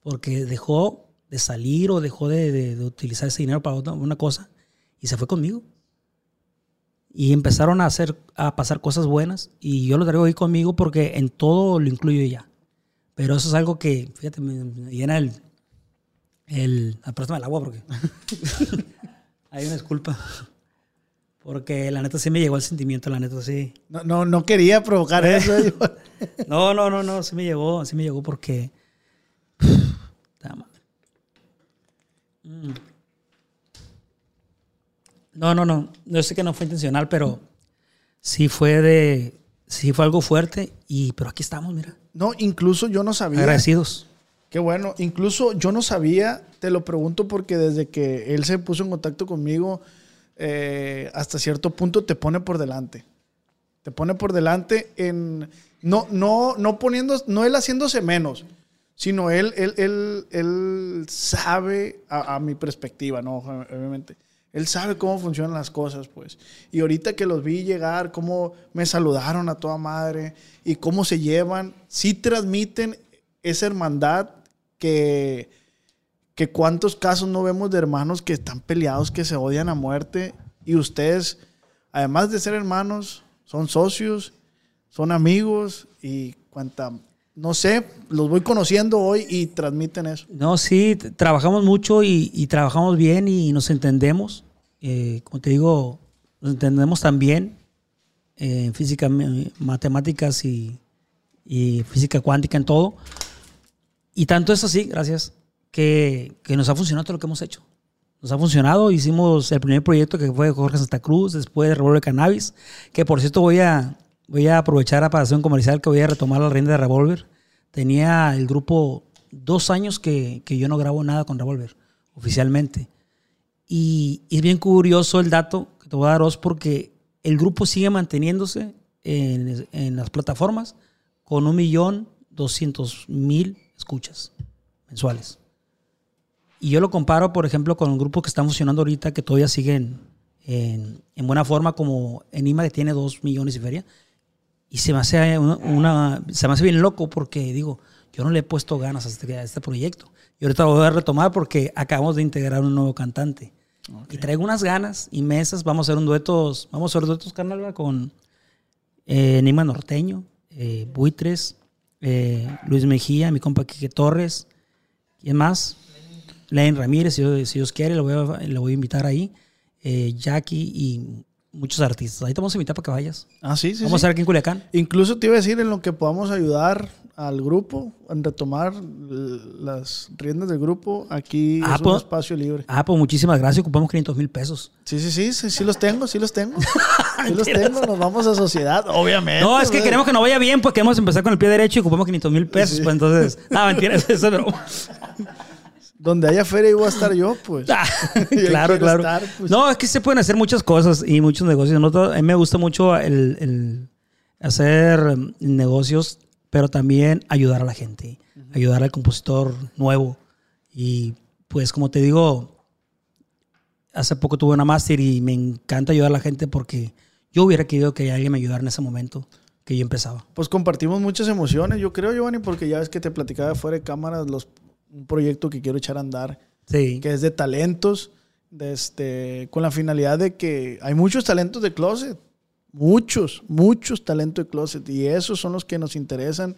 porque dejó de salir o dejó de, de- de utilizar ese dinero para otra- una cosa y se fue conmigo. Y empezaron a hacer, a pasar cosas buenas y yo lo traigo ahí conmigo porque en todo lo incluyo ya. Pero eso es algo que, fíjate, me, me llena el, el, ah, préstame el agua porque hay una disculpa. Porque la neta sí me llegó el sentimiento, la neta sí. No, no, no quería provocar eso. No, no, no, no, sí me llegó, sí me llegó porque. Mm. No, no, no. Yo sé que no fue intencional, pero Sí fue de, sí fue algo fuerte, y, pero aquí estamos, mira, No, incluso yo no sabía. agradecidos. Qué bueno. Incluso yo no sabía, te lo pregunto porque desde que él se puso en contacto conmigo, eh, hasta cierto punto te pone por delante. Te pone por delante en. No, no, no poniendo, no él haciéndose menos, sino él, él, él, él sabe, a, mi perspectiva, ¿no? Obviamente. Él sabe cómo funcionan las cosas, pues. Y ahorita que los vi llegar, cómo me saludaron a toda madre y cómo se llevan, sí transmiten esa hermandad que, que cuántos casos no vemos de hermanos que están peleados, que se odian a muerte. Y ustedes, además de ser hermanos, son socios, son amigos y cuanta, no sé, los voy conociendo hoy y transmiten eso. No, sí, trabajamos mucho y, trabajamos bien y nos entendemos. Eh, como te digo, nos entendemos también en física, matemáticas y, física cuántica en todo. Y tanto es así, gracias, que, que nos ha funcionado todo lo que hemos hecho. Nos ha funcionado, hicimos el primer proyecto que fue Jorge Santa Cruz, después de Revolver Cannabis, que por cierto voy a, voy a aprovechar hacer un comercial que voy a retomar la rienda de Revolver. Tenía el grupo dos años que, que yo no grabo nada con Revolver, oficialmente. Y, y es bien curioso el dato que te voy a dar, Os, porque el grupo sigue manteniéndose en, en las plataformas con un millón doscientos mil escuchas mensuales. Y yo lo comparo, por ejemplo, con un grupo que está funcionando ahorita que todavía siguen en, en buena forma, como Enima, que tiene dos millones y feria. Y se me hace, una, una- se me hace bien loco porque digo, yo no le he puesto ganas a este, a este proyecto. Y ahorita lo voy a retomar porque acabamos de integrar un nuevo cantante. Y traigo unas ganas inmensas. Vamos a hacer un dueto, vamos a hacer duetos, carnal, con eh, Enigma Norteño, eh, Buitres, eh, Luis Mejía, mi compa Quique Torres. ¿Quién más? Len Ramírez, si, Dios- si Dios quiere, lo voy a, lo voy a invitar ahí. Eh, Jackie y muchos artistas. Ahí te vamos a invitar para que vayas. Ah, sí, sí. vamos sí. a estar aquí en Culiacán. Incluso te iba a decir en lo que podamos ayudar al grupo, en retomar las riendas del grupo, aquí Ah, es un pues- espacio libre. Ah, pues muchísimas gracias. Ocupamos 500 mil pesos. Sí, sí, sí, sí, sí los tengo, sí los tengo. Sí los tengo, nos vamos a sociedad, obviamente. No, es que queremos que nos vaya bien, pues queremos empezar con el pie derecho y ocupamos 500 mil pesos. Sí. Pues entonces, no, mentira, eso es broma. Donde haya feria iba a estar yo, pues. Ah, claro, claro. estar, pues. No, es que se pueden hacer muchas cosas y muchos negocios. Nosotros- a mí me gusta mucho el, el hacer mm, negocios, pero también ayudar a la gente, ayudar al compositor nuevo. Y pues, como te digo, hace poco tuve una máster y me encanta ayudar a la gente porque yo hubiera querido que alguien me ayudara en ese momento que yo empezaba. Pues compartimos muchas emociones, yo creo, Giovanni, porque ya ves que te platicaba fuera de cámaras los, un proyecto que quiero echar a andar, Sí. que es de talentos, de este, con la finalidad de que hay muchos talentos de closet, muchos, muchos talentos de closet, y esos son los que nos interesan,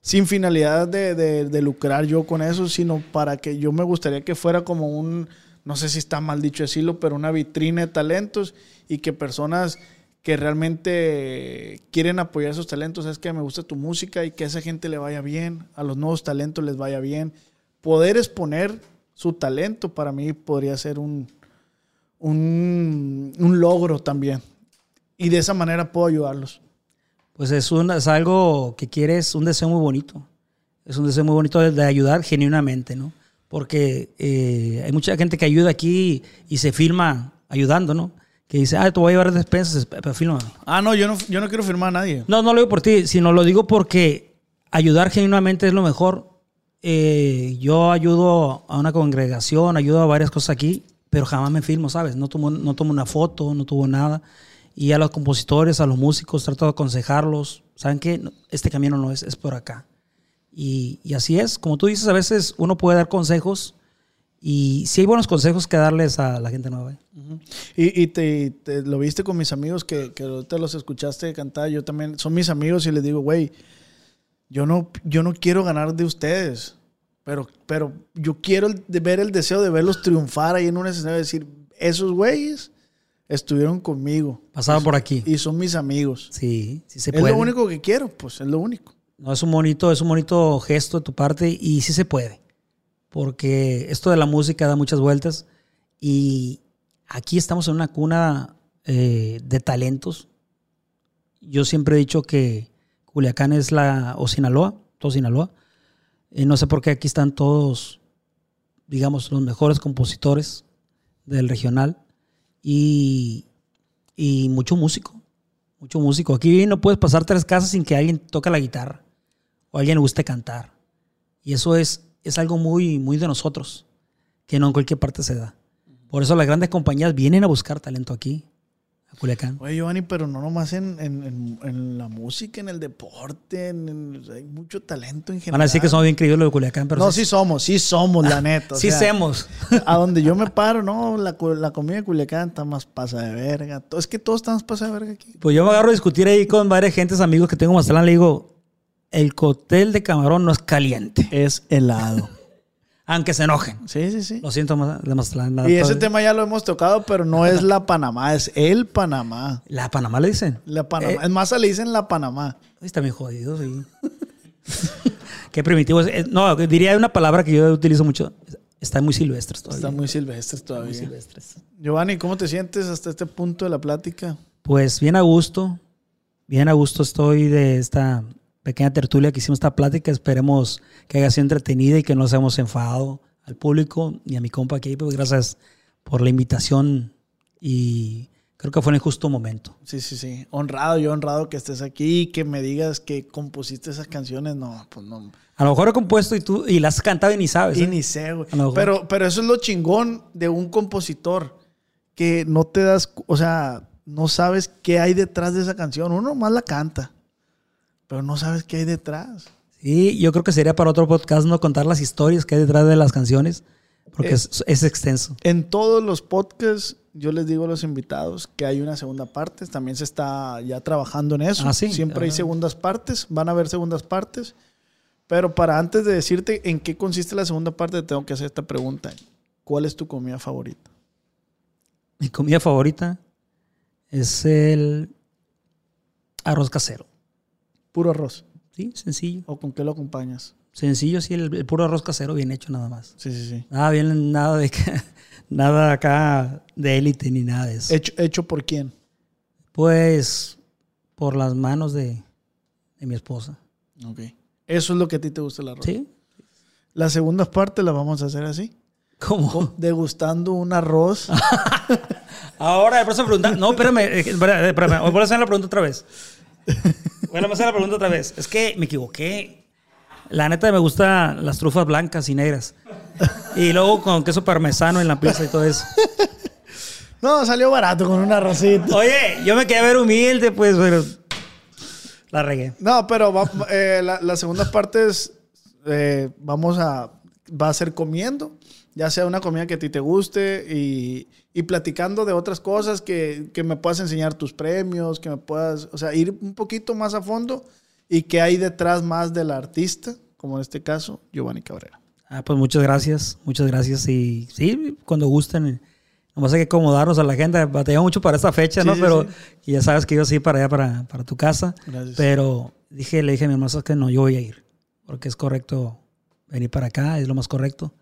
sin finalidad de, de- de lucrar yo con eso, sino para que yo me gustaría que fuera como un, no sé si está mal dicho decirlo, pero una vitrina de talentos y que personas que realmente quieren apoyar esos talentos, es que me gusta tu música y que a esa gente le vaya bien, a los nuevos talentos les vaya bien. Poder exponer su talento para mí podría ser un, un, un logro también. Y de esa manera puedo ayudarlos. Pues es, un- es algo que quieres, un deseo muy bonito. Es un deseo muy bonito de, de ayudar genuinamente, ¿no? Porque eh, hay mucha gente que ayuda aquí y, se filma ayudando, ¿no? Que dice, ah, te voy a llevar despensas, pero fílmame. Ah, no, yo no, yo no quiero firmar a nadie. No, no lo digo por ti, sino lo digo porque ayudar genuinamente es lo mejor. Eh, yo ayudo a una congregación, ayudo a varias cosas aquí, pero jamás me filmo, ¿sabes? No tomo, no tomo una foto, no tomo nada. Y a los compositores, a los músicos, trato de aconsejarlos. ¿Saben qué? Este camino no es, es por acá. Y, y así es. Como tú dices, a veces uno puede dar consejos y sí hay buenos consejos que darles a la gente nueva. ¿eh? Y, y te, te lo viste con mis amigos que, que ahorita los escuchaste cantar. Yo también, son mis amigos y les digo, güey, yo no, yo no quiero ganar de ustedes, pero, pero yo quiero el- de ver el deseo de verlos triunfar ahí en un escenario y decir, esos güeyes estuvieron conmigo Pasaba por aquí. y son mis amigos. Sí, sí se es puede. lo único que quiero, pues es lo único. No, es un bonito, es un bonito gesto de tu parte y sí se puede. Porque esto de la música da muchas vueltas y aquí estamos en una cuna eh, de talentos yo siempre he dicho que Culiacán es la, o Sinaloa, todo Sinaloa. Y no sé por qué aquí están todos, digamos, los mejores compositores del regional y, y mucho músico, mucho músico. Aquí no puedes pasar tres casas sin que alguien toque la guitarra o alguien le guste cantar. Y eso es, es algo muy, muy de nosotros, que no en cualquier parte se da. Por eso las grandes compañías vienen a buscar talento aquí, a Culiacán. Oye, Giovanni, pero no nomás en, en- en- en la música, en el deporte, hay mucho talento en general. Van a decir que somos bien creídos los de Culiacán, pero no, sí somos, sí somos, la neta. o sí sea, semos. A donde yo me paro, no, la, la comida de Culiacán está más pasa de verga. Es que todos estamos pasa de verga aquí. Pues yo me agarro a discutir ahí con varias gentes, amigos que tengo en Mazatlán. Le digo, el cóctel de camarón no es caliente. Es helado. Aunque se enojen. Sí, sí, sí. Lo siento, de Mazatlán. la- Y ese tema ya lo hemos tocado, pero no es la Panamá, es el Panamá. La Panamá le dicen. La Panamá. Eh. Es más, le dicen la Panamá. Está bien jodido, sí. Qué primitivo. es. Eh, No, diría una palabra que yo utilizo mucho. Están muy silvestres todavía. Están muy silvestres Muy todavía. silvestres. Giovanni, ¿cómo te sientes hasta este punto de la plática? Pues bien a gusto. Bien a gusto estoy de esta pequeña tertulia que hicimos esta plática. Esperemos que haya sido entretenida y que no nos hemos enfadado al público y a mi compa aquí. Pues gracias por la invitación y creo que fue en el justo momento. Sí, sí, sí. Honrado, yo honrado que estés aquí y que me digas que compusiste esas canciones. No, pues no. A lo mejor he compuesto y tú y las has cantado y ni sabes. Y ¿eh? ni sé, güey. Pero, pero eso es lo chingón de un compositor. Que no te das, o sea, no sabes qué hay detrás de esa canción. Uno más la canta, pero no sabes qué hay detrás. Sí, yo creo que sería para otro podcast no contar las historias que hay detrás de las canciones, porque Eh. es, es extenso. En todos los podcasts, yo les digo a los invitados que hay una segunda parte. También se está ya trabajando en eso. Ah, sí. Siempre hay Ah. segundas partes. Van a haber segundas partes. Pero para antes de decirte en qué consiste la segunda parte, te tengo que hacer esta pregunta. ¿Cuál es tu comida favorita? Mi comida favorita es el arroz casero. Puro arroz. Sí, sencillo. ¿O con qué lo acompañas? Sencillo, sí, el, el puro arroz casero bien hecho nada más. Sí, sí, sí. Nada bien, nada de nada acá de élite ni nada de eso. ¿Hecho, hecho por quién? Pues por las manos de, de mi esposa. Ok. Eso es lo que a ti te gusta el arroz. ¿Sí? La segunda parte la vamos a hacer así. ¿Cómo? Degustando un arroz. Ahora, por eso preguntar. No, espérame, eh, espérame, espérame. Voy a hacer la pregunta otra vez. Voy a hacer la pregunta otra vez. Es que me equivoqué. La neta me gustan las trufas blancas y negras. Y luego con queso parmesano en la pizza y todo eso. No, salió barato con un arrocito. Oye, yo me quedé a ver humilde, pues, pero la regué. No, pero va- eh, la, la segunda parte es, eh, vamos a, va a ser comiendo, ya sea una comida que a ti te guste y, y platicando de otras cosas que, que me puedas enseñar tus premios, que me puedas, o sea, ir un poquito más a fondo y que hay detrás más del artista, como en este caso, Giovanni Cabrera. Ah, pues muchas gracias, muchas gracias. Y sí, cuando gusten, nomás hay que acomodarnos a la agenda. Batallamos mucho para esta fecha, Sí, ¿no? sí, Pero sí. ya sabes que yo sí para allá, para, para tu casa. Gracias. Pero dije, le dije a mi hermano, "Sabes que no, yo voy a ir. Porque es correcto venir para acá, es lo más correcto.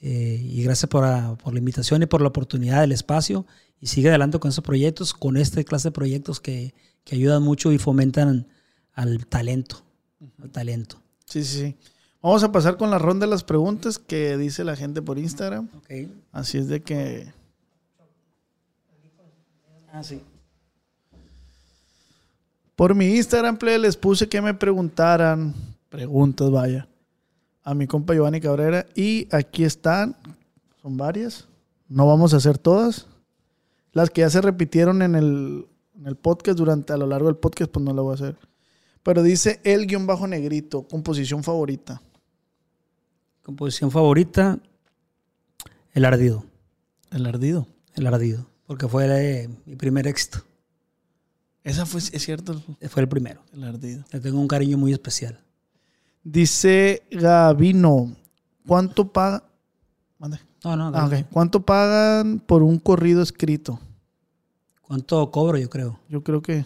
Eh, y gracias por, ah, por la invitación y por la oportunidad del espacio. Y sigue adelante con esos proyectos, con esta clase de proyectos que, que ayudan mucho y fomentan al talento. Al talento. Sí, sí, sí. Vamos a pasar con la ronda de las preguntas que dice la gente por Instagram. Ok. Así es de que Ah, sí. Por mi Instagram, play, les puse que me preguntaran, preguntas, vaya, a mi compa Giovanni Cabrera. Y aquí están, son varias. No vamos a hacer todas. Las que ya se repitieron en el, en el podcast durante a lo largo del podcast, pues no la voy a hacer. Pero dice el guion bajo negrito, composición favorita. Composición favorita, El Ardido. El ardido. El Ardido. Porque fue mi primer éxito. Esa fue, es cierto, Fue el primero. el ardido. Le tengo un cariño muy especial. Dice Gavino, ¿cuánto paga? Mande. No, no. Ah. ¿Cuánto pagan por un corrido escrito? ¿Cuánto cobro, yo creo? Yo creo que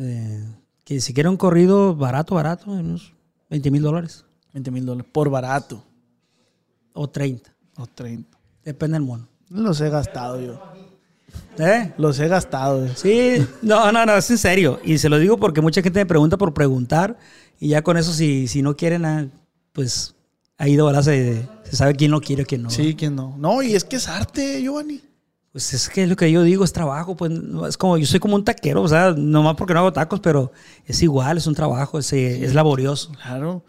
Eh, que si quiere un corrido barato, barato, unos 20 mil dólares. 20 mil dólares. Por barato. O 30. O 30. Depende del mono. Los he gastado yo. ¿Eh? Los he gastado. Sí, no, no, no, es en serio. Y se lo digo porque mucha gente me pregunta por preguntar. Y ya con eso, si, si no quieren, ah, pues ahí de verdad se, se sabe quién lo quiere quién no. Sí, quién no. No, y es que es arte, Giovanni. Pues es que lo que yo digo es trabajo, pues es como, yo soy como un taquero, o sea, nomás porque no hago tacos, pero es igual, es un trabajo, es, eh, es laborioso. Claro.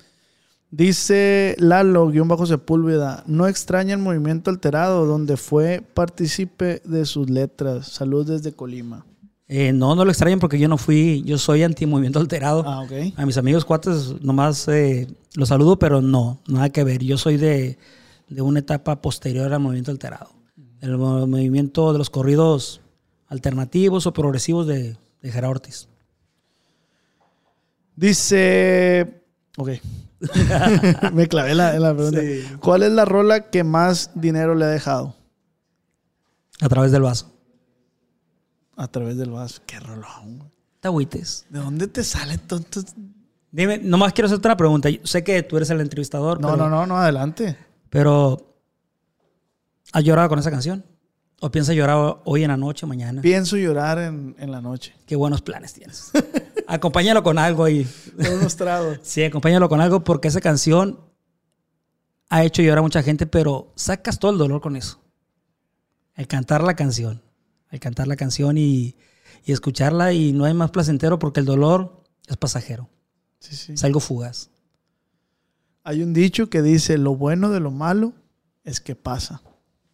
Dice Lalo, guion bajo Sepúlveda, no extraña el movimiento alterado donde fue partícipe de sus letras. Salud desde Colima. Eh, no, no lo extrañen porque yo no fui, yo soy anti-movimiento alterado. Ah, ok. A mis amigos cuates nomás eh, los saludo, pero no, nada que ver. Yo soy de, de una etapa posterior al movimiento alterado. El mo- movimiento de los corridos alternativos o progresivos de, de Gerardo Ortiz. Dice. Ok. Me clavé la, en la pregunta. Sí. ¿Cuál es la rola que más dinero le ha dejado? A través del vaso. A través del vaso. Qué rolón, güey. Tagüites. ¿De dónde te sale tonto? Dime, nomás quiero hacerte una pregunta. Yo sé que tú eres el entrevistador, No, pero, no, no, no, adelante. pero ¿has llorado con esa canción? ¿O piensas llorar hoy en la noche, mañana? Pienso llorar en, en la noche. Qué buenos planes tienes. Acompáñalo con algo ahí. Unos tragos. Sí, acompáñalo con algo porque esa canción ha hecho llorar a mucha gente, pero sacas todo el dolor con eso. Al cantar la canción. Al cantar la canción y, y escucharla y no hay más placentero porque el dolor es pasajero. Sí, sí. Es algo fugaz. Hay un dicho que dice: Lo bueno de lo malo es que pasa.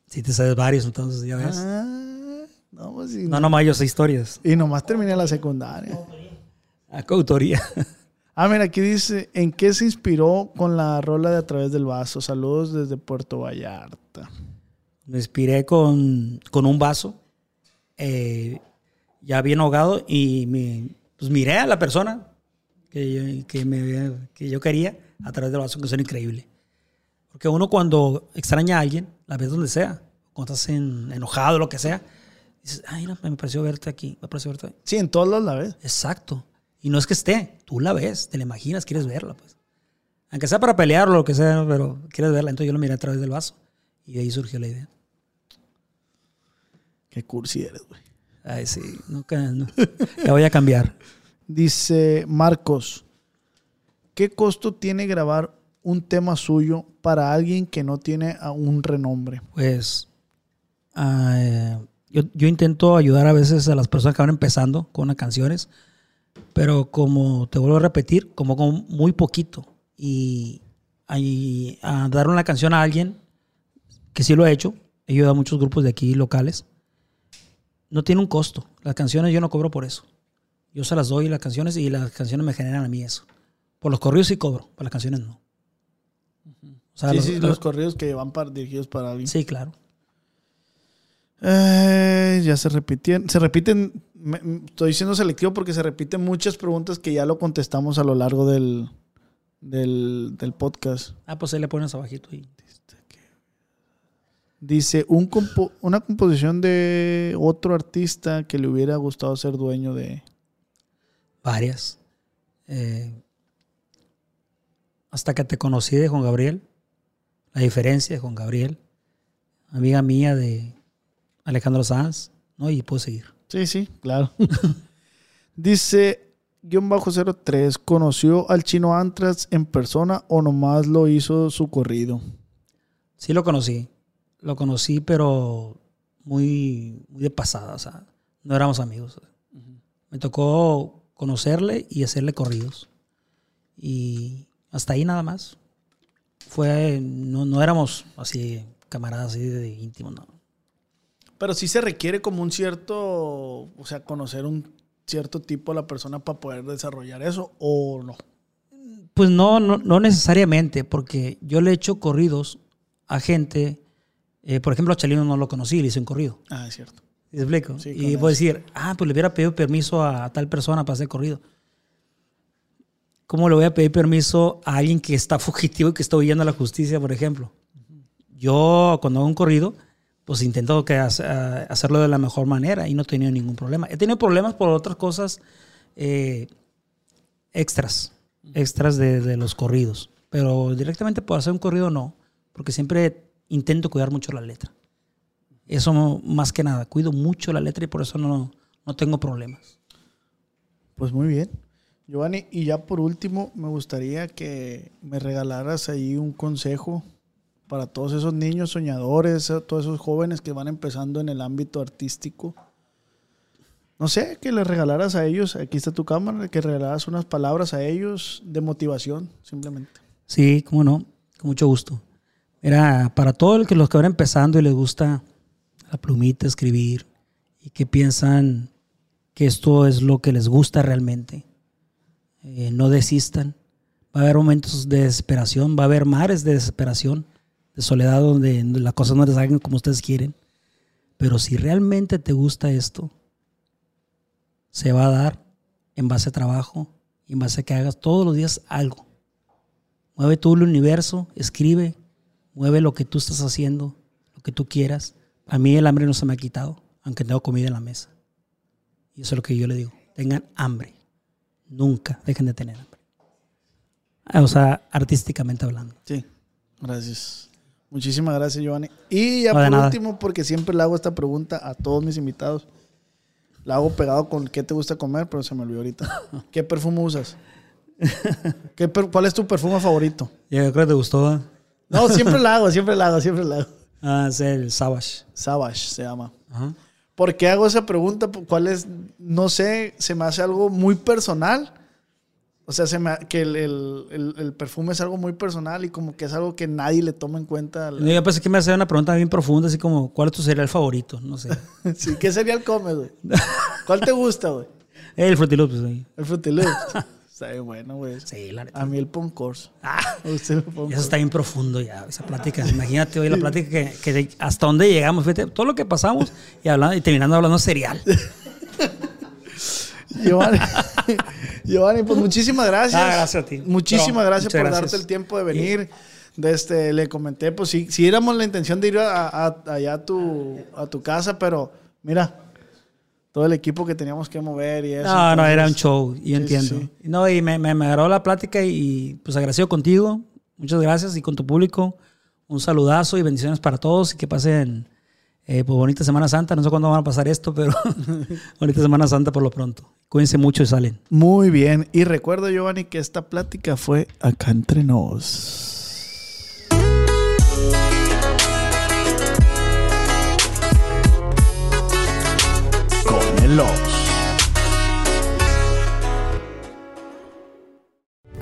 Si te sabes varios, entonces ya ves. Ah, no, pues sí, No, nomás yo sé historias. Y nomás terminé la secundaria. A coautoría. Ah, mira, aquí dice, ¿en qué se inspiró con la rola de A través del vaso? Saludos desde Puerto Vallarta. Me inspiré con, con un vaso, eh, ya bien ahogado, y me, pues miré a la persona que yo, que, me- que yo quería a través del vaso, que son increíble. Porque uno cuando extraña a alguien, la ves donde sea, cuando estás en- enojado, lo que sea, dices, ay, no, me pareció verte aquí, me pareció verte ahí. Sí, en todos lados la ves. Exacto. Y no es que esté, tú la ves, te la imaginas, quieres verla, pues. Aunque sea para pelear o lo que sea, pero quieres verla. Entonces yo lo miré a través del vaso. Y de ahí surgió la idea. Qué cursi eres, güey. Ay, sí, nunca, no. La voy a cambiar. Dice Marcos, ¿qué costo tiene grabar un tema suyo para alguien que no tiene un renombre? Pues eh, yo, yo intento ayudar a veces a las personas que van empezando con las canciones, pero como te vuelvo a repetir, como con muy poquito. Y, y a dar una canción a alguien, que sí lo he hecho, he ayudado a muchos grupos de aquí locales, no tiene un costo. Las canciones yo no cobro por eso. Yo se las doy las canciones y las canciones me generan a mí eso. Por los corridos sí cobro, por las canciones no. O sea, sí, los- sí, los- los corridos que van para, dirigidos para alguien. sí, claro. Eh, ya se repitieron. Se repiten. me- estoy siendo selectivo porque se repiten muchas preguntas que ya lo contestamos a lo largo del, del, del podcast. Ah, pues ahí le pones abajito y Dice, un compo- una composición de otro artista que le hubiera gustado ser dueño de... varias. Eh, hasta que te conocí de Juan Gabriel, la diferencia de Juan Gabriel, amiga mía de Alejandro Sanz, ¿no? Y puedo seguir. Sí, sí, claro. Dice, guion bajo 03, ¿conoció al chino Antras en persona o nomás lo hizo su corrido? Sí lo conocí, lo conocí, pero muy, muy de pasada, o sea, no éramos amigos. Me tocó conocerle y hacerle corridos. Y hasta ahí nada más. Fue, no, no éramos así camaradas así de íntimos, no. Pero sí se requiere como un cierto, o sea, conocer un cierto tipo a la persona para poder desarrollar eso o no. Pues no, no, no necesariamente, porque yo le he hecho corridos a gente, eh, por ejemplo, a Chalino no lo conocí, le hice un corrido. Ah, es cierto. ¿Me explico? Sí, y con puedo decir, ah, pues le hubiera pedido permiso a, tal persona para hacer corrido. ¿Cómo le voy a pedir permiso a alguien que está fugitivo y que está huyendo a la justicia, por ejemplo? Yo, cuando hago un corrido, pues intento que hace- a- hacerlo de la mejor manera y no he tenido ningún problema. He tenido problemas por otras cosas eh, extras, extras de, de los corridos. Pero directamente por hacer un corrido no, porque siempre intento cuidar mucho la letra. Eso más que nada. Cuido mucho la letra y por eso no, no tengo problemas. Pues muy bien. Giovanni, y ya por último, me gustaría que me regalaras ahí un consejo para todos esos niños soñadores, todos esos jóvenes que van empezando en el ámbito artístico. No sé, que les regalaras a ellos, aquí está tu cámara, que regalaras unas palabras a ellos de motivación, simplemente. Sí, cómo no, con mucho gusto. Era para todos los que van empezando y les gusta la plumita, escribir, y que piensan que esto es lo que les gusta realmente. Eh, no desistan. Va a haber momentos de desesperación, va a haber mares de desesperación, de soledad donde las cosas no les salgan como ustedes quieren. Pero si realmente te gusta esto, se va a dar en base a trabajo y en base a que hagas todos los días algo. Mueve tú el universo, escribe, mueve lo que tú estás haciendo, lo que tú quieras. A mí el hambre no se me ha quitado, aunque tengo comida en la mesa. Y eso es lo que yo le digo. Tengan hambre. Nunca dejen de tener hambre. Ah, o sea, artísticamente hablando. Sí, gracias. Muchísimas gracias, Giovanni. Y ya por último, porque siempre le hago esta pregunta a todos mis invitados. La hago pegado con qué te gusta comer, pero se me olvidó ahorita. ¿Qué perfume usas? ¿Cuál es tu perfume favorito? Yo creo que te gustó. No, siempre la hago, siempre la hago, siempre la hago. Ah, es el Savage. Savage se llama. Ajá. ¿Por qué hago esa pregunta? ¿Cuál es? No sé, se me hace algo muy personal. O sea, se me, que el, perfume es algo muy personal y como que es algo que nadie le toma en cuenta. Yo pensé que me hacía una pregunta bien profunda, así como, ¿cuál es tu cereal favorito? No sé. sí, ¿qué cereal comes, güey? ¿Cuál te gusta, güey? El Frutiloops, güey. El Frutiloops. Está bien bueno, güey. Sí, la neta. A mí el Poncourse. Ah, usted el eso está bien profundo ya, esa plática. Imagínate hoy la plática que, hasta dónde llegamos, fíjate, todo lo que pasamos y, hablando, y terminando hablando cereal. Giovanni, Giovanni, pues muchísimas gracias. Ah, gracias a ti. Muchísimas gracias por darte el tiempo de venir. De este, le comenté, pues sí, sí éramos la intención de ir allá a tu, a tu casa, pero mira, todo el equipo que teníamos que mover y eso. No, no, era un show, yo entiendo. No, y me, me, me agarró la plática y, pues agradecido contigo. Muchas gracias y con tu público. Un saludazo y bendiciones para todos y que pasen eh, pues bonita Semana Santa. No sé cuándo van a pasar esto, pero bonita Semana Santa por lo pronto. Cuídense mucho y salen. Muy bien. Y recuerdo, Giovanni, que esta plática fue acá entre nos. Love.